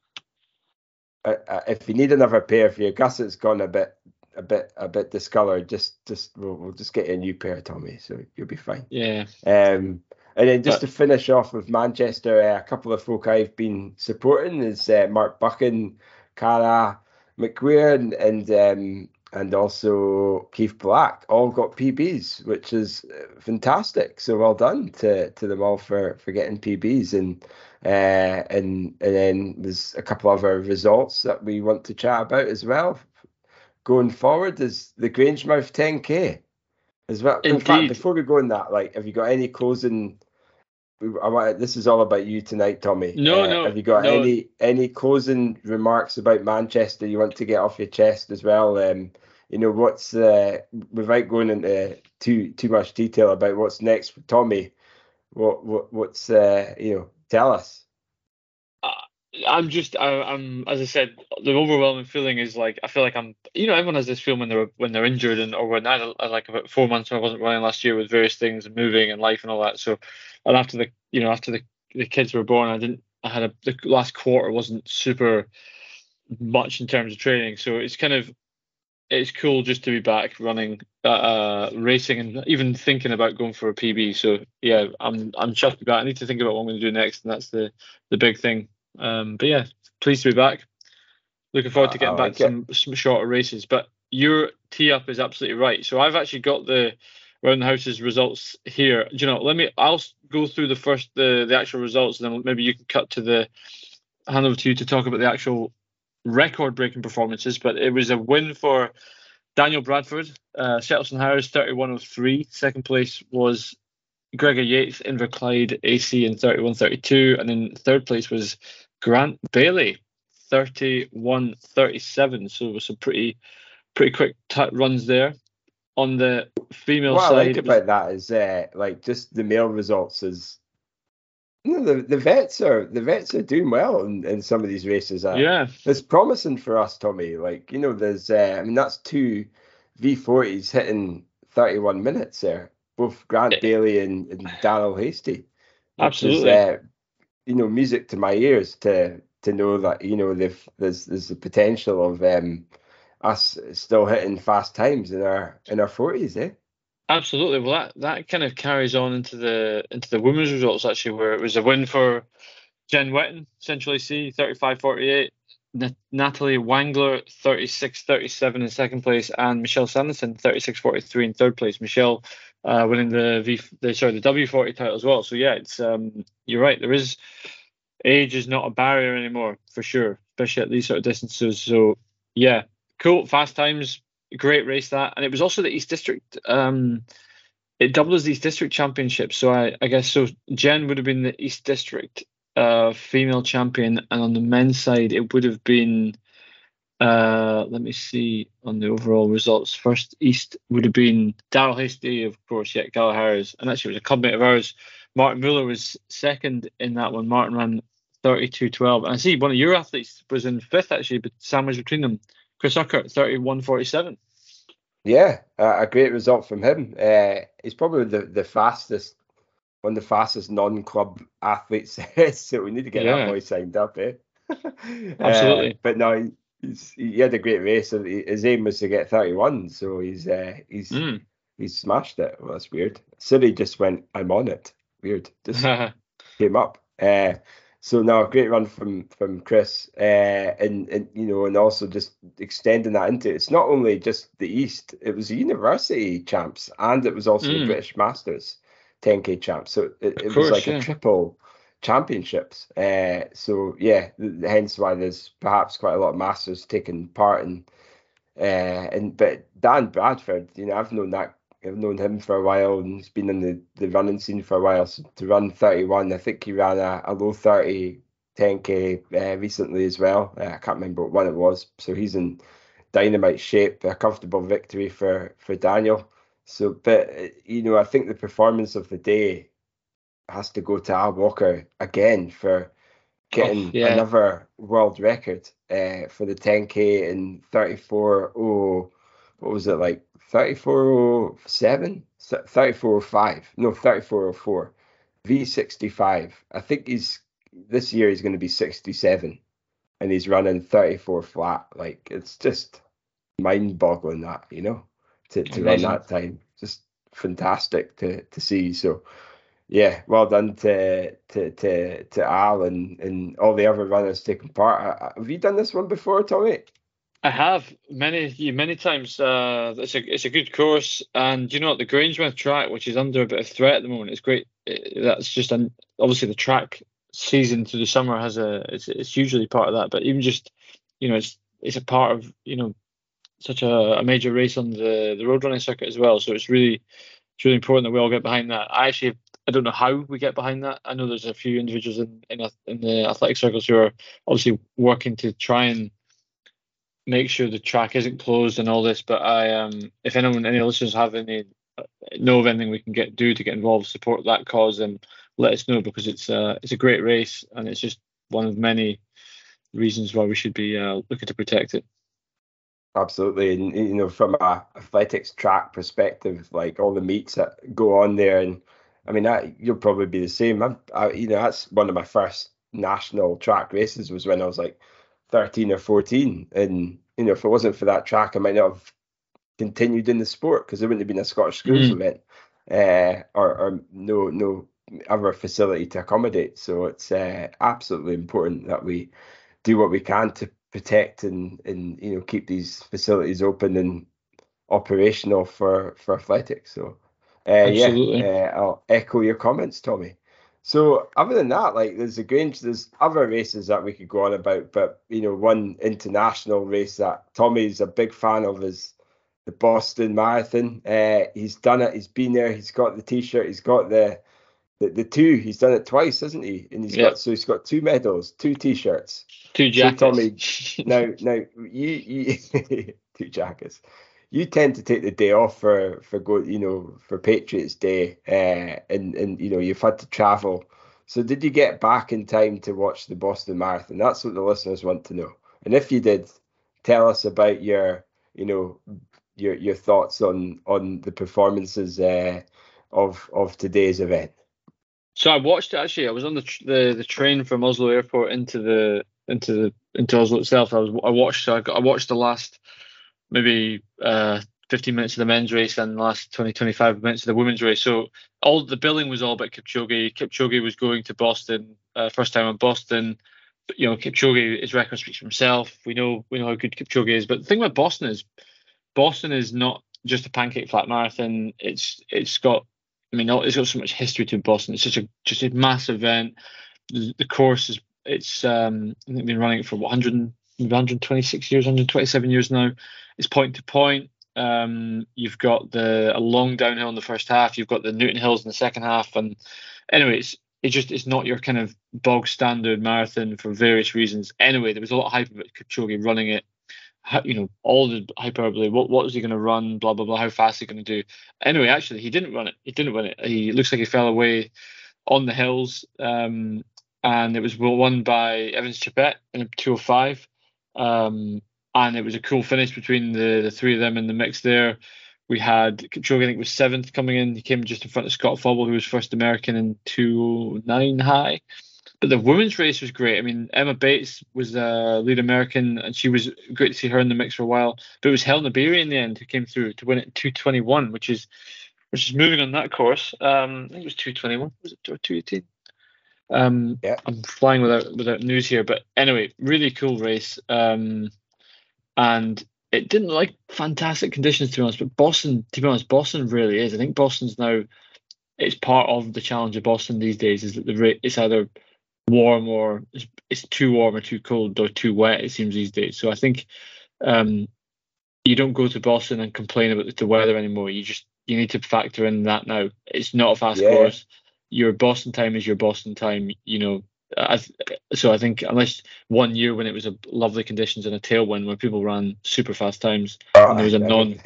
uh, if you need another pair, if your gusset's gone a bit a bit a bit discolored, just just we'll, we'll just get you a new pair, Tommy. So you'll be fine. yeah, Um, and then just But- to finish off with Manchester, uh, a couple of folk I've been supporting is uh, Mark Buchan, Cara McQueer, and and, um, and also Keith Black. All got PBs, which is uh, fantastic. So well done to, to them all for, for getting PBs. And uh, and and then there's a couple other results that we want to chat about as well. Going forward is the Grangemouth 10k as well. In fact, before we go in that, like, have you got any closing? I want, this is all about you tonight, Tommy. No, Uh, no, Have you got no. any any closing remarks about Manchester you want to get off your chest as well? Um, you know, what's uh, without going into too too much detail about what's next for Tommy. What what what's uh, you know? Tell us. I'm just, I, I'm, as I said, the overwhelming feeling is like I feel like I'm, you know, everyone has this feeling when they're when they're injured and or when I like about four months when I wasn't running last year with various things and moving and life and all that. So, and after the, you know, after the the kids were born, I didn't, I had a the last quarter wasn't super much in terms of training. So it's kind of it's cool just to be back running, uh, uh, racing, and even thinking about going for a PB. So yeah, I'm I'm chuffed about. I need to think about what I'm going to do next, and that's the the big thing. Um, but yeah, pleased to be back. Looking forward to getting back to some, some shorter races. But your tee up is absolutely right. So I've actually got the round the houses results here. Do you know? Let me. I'll go through the first the the actual results, and then maybe you can cut to the hand over to you to talk about the actual record breaking performances, but it was a win for Daniel Bradford, uh, Shettleston Harriers 3103. Second place was Gregor Yates, Inverclyde AC in 3132. And then third place was Grant Bailey, 3137. So it was some pretty pretty quick t- runs there. On the female what side. What I like about that is uh, like just the male results is no, the, the vets are the vets are doing well in, in some of these races. Uh, yeah, it's promising for us, Tommy. Like you know, there's uh, I mean that's two V40s hitting 31 minutes there, both Grant. Bailey and, and Daryl Hasty. Absolutely. Is, uh, you know, music to my ears to to know that you know there's there's the potential of um, us still hitting fast times in our in our 40s, eh? Absolutely. Well, that, that kind of carries on into the into the women's results actually, where it was a win for Jen Wetton, Central AC, 35-48. Natalie Wangler, 36-37 in second place, and Michelle Sanderson, 36-43 in third place. Michelle uh, winning the V, the sorry, the W40 title as well. So yeah, it's um, you're right. There is age is not a barrier anymore for sure, especially at these sort of distances. So yeah, cool. Fast times, great race that, and it was also the East District. Um, it doubles East district Championship. So I, I guess so. Jen would have been the East District uh, female champion, and on the men's side, it would have been. Uh, let me see on the overall results. First East would have been Daryl Hasty, of course, yet Harris, and actually it was a clubmate of ours. Martin Muller was second in that one. Martin ran 32.12, and I see one of your athletes was in fifth actually, but sandwiched between them. Chris Uckert, 31.47. Yeah, a great result from him. Uh, he's probably the, the fastest, one of the fastest non-club athletes. so we need to get yeah. that boy signed up, eh? Absolutely. Uh, but no, he had a great race. His aim was to get 31, so he's uh, he's mm. he's smashed it. Well, that's weird. City just went, I'm on it. Weird. Just came up. Uh, so a great run from from Chris, uh, and and you know, and also just extending that into it's not only just the East, it was the University champs, and it was also mm. the British Masters 10k champs. So it, it course, was like yeah. a triple championships. Uh, so yeah, hence why there's perhaps quite a lot of Masters taking part in. Uh, and but Dan Bradford, you know, I've known that I've known him for a while and he's been in the, the running scene for a while. So to run 31, I think he ran a, a low 30 10k uh, recently as well. Uh, I can't remember what one it was. So he's in dynamite shape, a comfortable victory for for Daniel. So, but uh, you know, I think the performance of the day has to go to Al Walker again for getting oh, yeah. another world record uh, for the 10k in 34. Oh, what was it like? 3407 3405 no 3404 v65 i think he's this year he's going to be 67 and he's running 34 flat. Like it's just mind boggling that you know to, to run that time. Just fantastic to to see. So yeah well done to to to to al and and all the other runners taking part uh, uh, have you done this one before tommy I have many many times. Uh, it's a it's a good course, and you know the Grangemouth track, which is under a bit of threat at the moment, it's great. Uh, that's just an, obviously the track season through the summer has a it's it's usually part of that, but even just you know it's it's a part of you know such a, a major race on the the road running circuit as well. So it's really it's really important that we all get behind that. I actually I don't know how we get behind that. I know there's a few individuals in in, in the athletic circles who are obviously working to try and make sure the track isn't closed and all this. But I, um, if anyone, any listeners have any know of anything we can get do to get involved, support that cause, and let us know because it's uh, it's a great race and it's just one of many reasons why we should be uh, looking to protect it. Absolutely, and you know, from a athletics track perspective, like all the meets that go on there, and I mean, that, you'll probably be the same. I'm, I, you know, that's one of my first national track races was when I was like 13 or 14, and you know, if it wasn't for that track, I might not have continued in the sport because there wouldn't have been a Scottish schools mm. event, uh, or, or no no other facility to accommodate. So it's uh, absolutely important that we do what we can to protect and and you know keep these facilities open and operational for for athletics. So uh, yeah, uh, I'll echo your comments, Tommy. So other than that, like there's the Grange, there's other races that we could go on about, but you know, one international race that Tommy's a big fan of is the Boston Marathon. Uh, he's done it. He's been there. He's got the T-shirt. He's got the the, the two. He's done it twice, hasn't he? And he's yep. got so he's got two medals, two T-shirts, two jackets. So Tommy, now now you you two jackets. You tend to take the day off for for go you know for Patriots Day, uh, and and you know you've had to travel. So did you get back in time to watch the Boston Marathon? That's what the listeners want to know. And if you did, tell us about your you know your your thoughts on on the performances uh, of of today's event. So I watched it actually. I was on the the, the train from Oslo Airport into the into the into Oslo itself. I was I watched I, got, I watched the last maybe uh, 15 minutes of the men's race and the last 20 25 minutes of the women's race. So all the billing was all about Kipchoge. Kipchoge was going to Boston uh, first time in Boston. But, you know Kipchoge his record speaks for himself. We know we know how good Kipchoge is. But the thing about Boston is Boston is not just a pancake flat marathon. It's it's got I mean, it's got so much history to Boston. It's such a just a massive event. The, the course is it's um I think been running it for 100 126 years, 127 years now. It's point to point. Um, you've got the a long downhill in the first half. You've got the Newton Hills in the second half. And anyway, it's it just it's not your kind of bog standard marathon for various reasons. Anyway, there was a lot of hype about Kipchoge running it you know, all the hyperbole. What what was he going to run? Blah blah blah. How fast he going to do? Anyway, actually, he didn't run it. He didn't run it. He looks like he fell away on the hills, um, and it was won by Evans Chebet in a 205. Um, and it was a cool finish between the, the three of them in the mix there. We had Kipchoge, I think, was seventh coming in. He came just in front of Scott Fauble, who was first American in 209 high. But the women's race was great. I mean, Emma Bates was a lead American, and she was great to see her in the mix for a while. But it was Hellen Obiri in the end who came through to win it 221, which is which is moving on that course. Um, I think it was 221. Was it or 218? Um, yeah. I'm flying without without news here, but anyway, really cool race. Um, and it didn't like fantastic conditions to be honest, but Boston, to be honest, Boston really is. I think Boston's now it's part of the challenge of Boston these days is that the rate it's either warm or it's, it's too warm or too cold or too wet. It seems these days. So I think um, you don't go to Boston and complain about the weather anymore. You just you need to factor in that now. It's not a fast yeah. course. Your Boston time is your Boston time. You know. I, so I think unless one year when it was a lovely conditions and a tailwind where people ran super fast times oh, and there was a non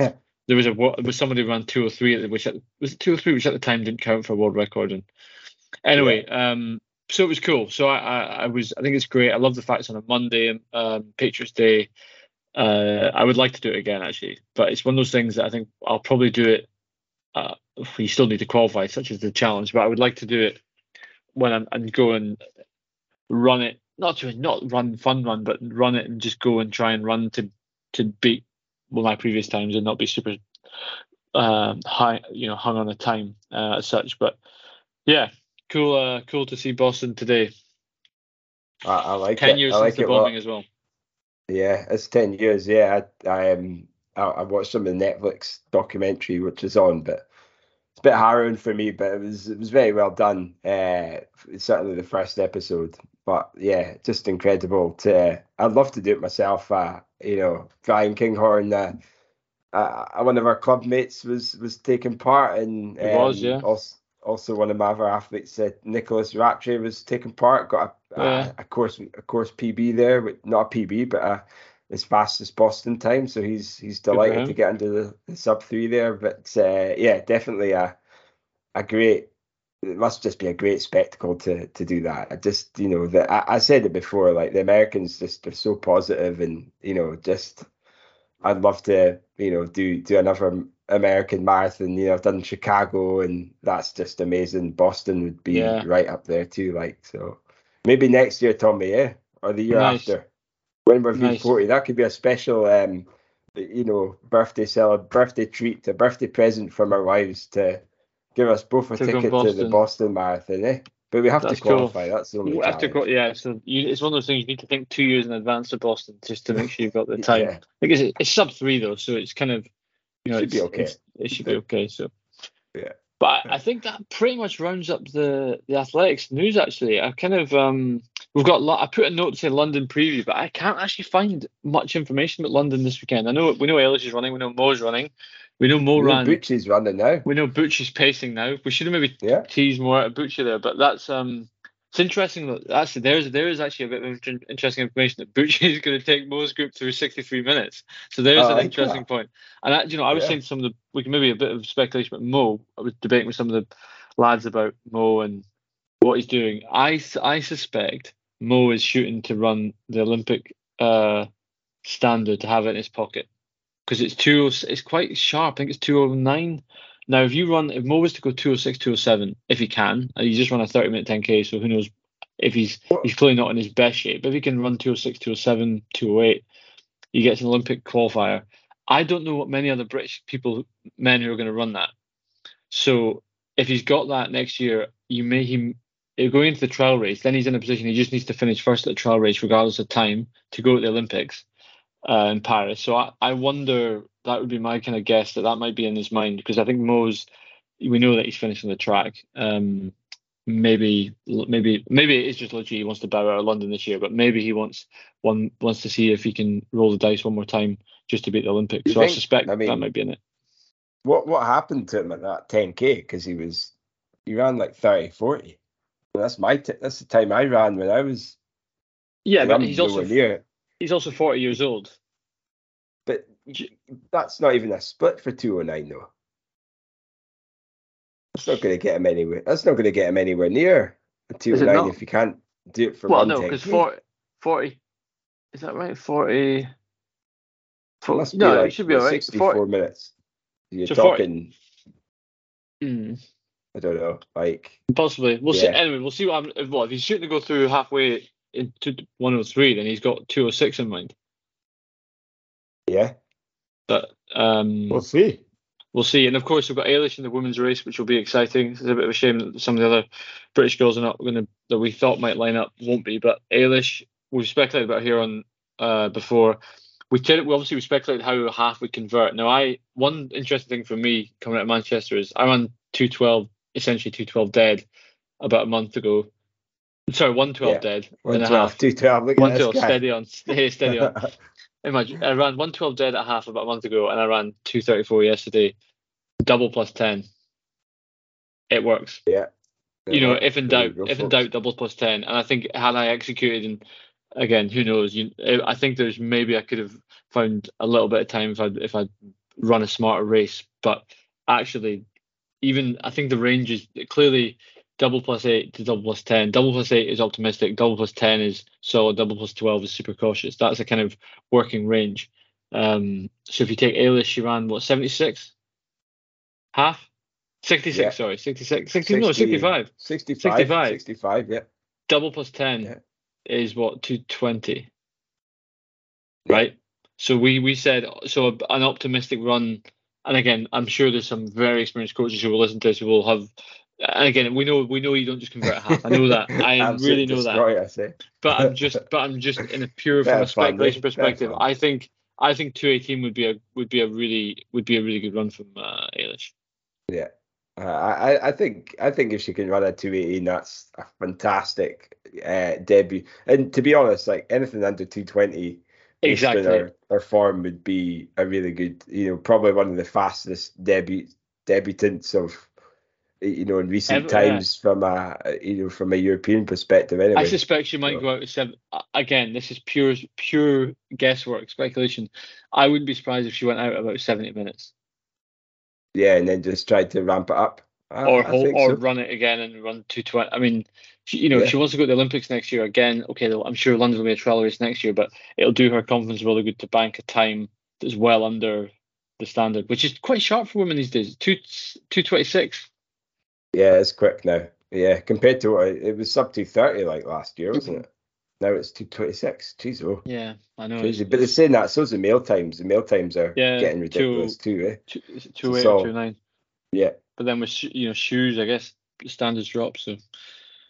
there was a was somebody who ran 203 which at, was 203 which at the time didn't count for a world record and anyway yeah. um so it was cool. So I, I, I, was, I think it's great. I love the fact it's on a Monday, um, Patriots Day. Uh, I would like to do it again actually, but it's one of those things that I think I'll probably do it. Uh, you still need to qualify, such as the challenge, but I would like to do it when I'm and go and run it. Not to not run fun run, but run it and just go and try and run to to beat well my previous times and not be super um, high, you know, hung on a time uh, as such. But yeah, cool, uh, cool to see Boston today. I, I like ten it. years I like since the bombing as well. Yeah, it's ten years. Yeah, I, I um, I, I watched some of the Netflix documentary which is on, but bit harrowing for me. But it was it was very well done. Uh, certainly the first episode. But yeah, just incredible. To I'd love to do it myself. Uh, you know, Brian Kinghorn. Uh, uh, one of our club mates was was taking part and um, was yeah also, also one of my other athletes said Nicholas Rattray was taking part, got a, yeah. a, a, course a course PB there, not a PB, but a, as fast as Boston time. So he's he's delighted to get into the, the, sub three there. But uh, yeah, definitely a a great it must just be a great spectacle to to do that. I just you know that I, I said it before, like the Americans just are so positive and you know just I'd love to you know do do another American marathon. You know I've done Chicago and that's just amazing. Boston would be Yeah. right up there too. Like so maybe next year, Tommy, yeah, or the year Nice. after when we're Nice. V40. That could be a special um you know birthday cell birthday treat, a birthday present from our wives to give us both a To ticket to the Boston. Boston Marathon, eh? But we have That's to cool. qualify. That's the only You have to challenge. go, yeah. So you, it's one of those things you need to think two years in advance to Boston just to make sure you've got the time. Yeah. I guess it, it's sub three though, so it's kind of you know it Should be okay. it should be okay. So Yeah. But I, think that pretty much rounds up the the athletics news. Actually, I kind of um we've got I put a note to say London preview, but I can't actually find much information about London this weekend. I know we know Eilish is running, we know Mo's running, we know Mo We ran, Butch is running now. we know Butch is pacing now. We should have maybe Yeah. tease more out of Butchart there, but that's um, it's interesting that actually there's there is actually a bit of interesting information that Butchart is going to take Mo's group through 63 minutes. So there's Oh, I an interesting that. point. And I, you know, I was Yeah. saying some of the we can maybe a bit of speculation about Mo. I was debating with some of the lads about Mo and what he's doing. I I suspect Mo is shooting to run the Olympic uh standard to have it in his pocket because it's two. It's quite sharp. I think it's 209. Now, if you run, if Mo was to go 206, 207, if he can, and he just run a 30 minute 10k, so who knows if he's he's clearly not in his best shape. But if he can run 206, 207, 208, he gets an Olympic qualifier. I don't know what many other British people, men who are going to run that. So if he's got that next year, you may him if going into the trial race. Then he's in a position he just needs to finish first at the trial race, regardless of time, to go at the Olympics uh, in Paris. So I, I wonder that would be my kind of guess that that might be in his mind because I think Mo's we know that he's finishing the track. Um, maybe maybe maybe it's just literally he wants to bow out of London this year, but maybe he wants one wants to see if he can roll the dice one more time just to beat the Olympics. You so I suspect I mean- that might be in it. What what happened to him at that 10k? Because he was he ran like 30, 40. That's my t- that's the time I ran when I was. Yeah, but he's also near he's also forty years old. But that's not even a split for 209 though. That's not going to get him anywhere. That's not going to get him anywhere near a 209 not? if you can't do it for well, one no, 10K. because 40, 40 is that right? Forty. It For, must be no, like it should be what, all right. 64 40, minutes. You're So 40 talking, mm, I don't know, like possibly. We'll see. Anyway, we'll see what happens. If, what if he's shooting to go through halfway into 103, then he's got 206 in mind. yeah, But um, we'll see. we'll see. And of course, we've got Eilish in the women's race, which will be exciting. It's a bit of a shame that some of the other British girls are not going to that we thought might line up won't be. But Eilish, we've speculated about here on uh, before. We did, we obviously we speculated how half would convert. Now, I one interesting thing for me coming out of Manchester is I ran two twelve, essentially two twelve dead, about a month ago. Sorry, one twelve Yeah. dead and a 112, half. 212. Look at One twelve guy. steady on, steady on. Imagine I ran 112 dead at half about a month ago, and I ran 234 yesterday. Double plus 10. It works. yeah. You know, if in doubt, if in doubt, double plus 10. And I think had I executed, and again, who knows? You, I think there's maybe I could have found a little bit of time if I if I'd run a smarter race. But actually, even I think the range is clearly double plus eight to double plus ten. Double plus eight is optimistic. Double plus ten is solid. Double plus twelve is super cautious. That's a kind of working range. Um, so if you take Eilish, she ran what seventy six, half, sixty six. Yeah. Sorry, 66, 60, no, sixty five. 65. 65. 65, yeah. Double plus ten Yeah. is what two twenty, Yeah. right? So we we said so an optimistic run, and again, I'm sure there's some very experienced coaches who will listen to this who will have. And again, we know we know you don't just convert at half. I know that. I really know that. But I'm just but I'm just in a pure from a speculation. Fair perspective. I think I think 218 would be a would be a really would be a really good run from uh, Eilish. Yeah. Uh, I, I think I think if she can run a 218, that's a fantastic uh, debut. And to be honest, like anything under 220, based Exactly. Her, her form would be a really good, you know, probably one of the fastest debut debutants of, you know, in recent Ever, times from a, you know, from a European perspective. Anyway, I suspect she might so- go out with seven. Again, this is pure pure guesswork, speculation. I wouldn't be surprised if she went out about 70 minutes. yeah, and then just tried to ramp it up I, or I hold, or so. run it again and run 220. I mean, she, you know, Yeah. if she wants to go to the Olympics next year again, okay, I'm sure London will be a trial race next year, but it'll do her confidence really good to bank a time that's well under the standard, which is quite sharp for women these days. Two 226. Yeah, it's quick now. Yeah, compared to what it, it was sub 230 like last year, wasn't it? Now it's 226. Jeez, oh. Yeah, I know. It's- But they're saying that so's the mail times. The mail times are Yeah, getting ridiculous too, eh? two, is it 208 So- or 29. Yeah, But then with sh- you know shoes, I guess the standards drop. So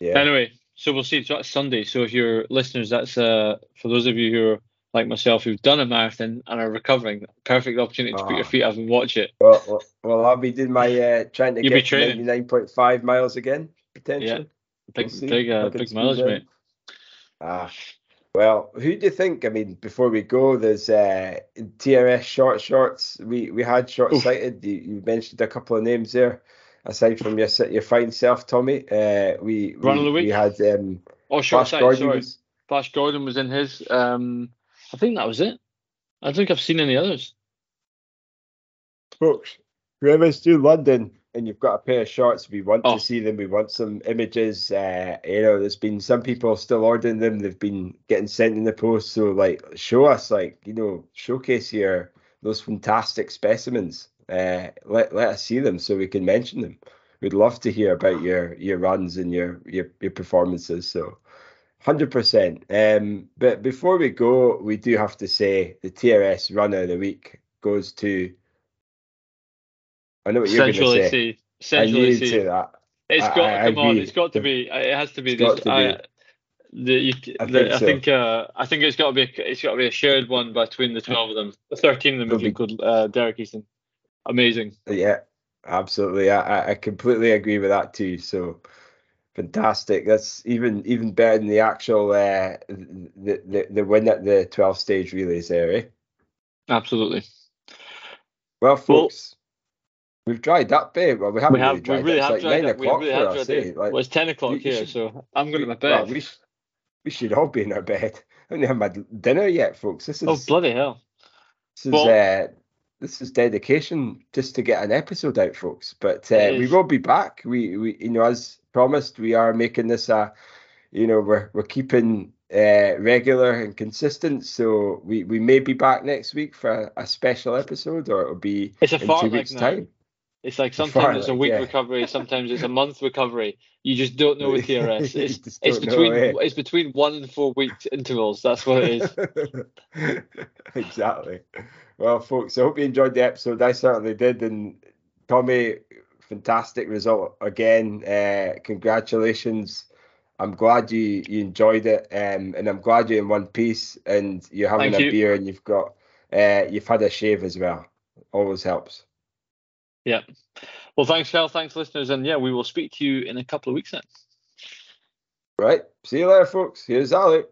yeah. anyway, so we'll see. So that's Sunday. So if you're listeners, that's uh for those of you who are like myself who've done a marathon and are recovering, perfect opportunity to put your Ah. feet up and watch it. Well, well, well, I'll be doing my uh, trying to You'll get to 99.5 miles again, potentially. Big, We'll big, uh, big squeeze mileage, in. mate. Ah, well, who do you think? I mean, before we go, there's uh, TRS short shorts. We we had short sighted. You, you mentioned a couple of names there. Aside from your your fine self, Tommy, uh, we Run of we, the week? we had um, Oh, short Flash sighted. Gordon was- Flash Gordon was in his. Um, I think that was it. I don't think I've seen any others. folks, whoever's to London and you've got a pair of shorts, we want Oh. to see them. We want some images. Uh, you know, there's been some people still ordering them. They've been getting sent in the post. So, like, show us, like, you know, showcase your those fantastic specimens. Uh, let let us see them so we can mention them. We'd love to hear about your your runs and your your your performances. So. Hundred percent. Um, but before we go, we do have to say the TRS runner of the week goes to. I know what you're going to say. I Central knew you'd say that. It's I- got I come on. It's got to be. It has to be. This, to I, the, you, I the, think I so. think. Uh, I think it's got to be. A, it's got to be a shared one between the twelve of them. The thirteen of them, if It'll you be- could. Uh, Derek Easton. Amazing. Yeah, absolutely. I, I- I completely agree with that too. So fantastic. That's even even better than the actual uh, the, the the win at the 12 stage relays there, eh? Absolutely. Well, folks, we've dried that eh? Well, we haven't We have. really We really have It's like tried nine it. We o'clock really for us, tried eh? Like, Well, it's ten o'clock you- you here, should- so I'm going to my well, bed. we, sh- we should all be in our bed. I haven't had my dinner yet, folks. This is oh bloody hell! This is Well- uh, this is dedication just to get an episode out, folks. But uh, we will be back. We we you know as promised, we are making this a you know we're we're keeping uh, regular and consistent. So we we may be back next week for a, a special episode, or it'll be It's a in two weeks' now. time. It's like sometimes it's a week yeah. recovery, sometimes it's a month recovery. You just don't know with TRS. It's it's don't know, between eh? it's between one and four weeks intervals. That's what it is. exactly. Well, folks, I hope you enjoyed the episode. I certainly did. And Tommy, fantastic result again. Uh, congratulations. I'm glad you, you enjoyed it, um, and I'm glad you're in one piece and you're having Thank a you. beer and you've got uh, you've had a shave as well. Always helps. Yeah. Well, thanks, Cal. Thanks, listeners, and yeah, we will speak to you in a couple of weeks then. Right. See you later, folks. Here's Ali.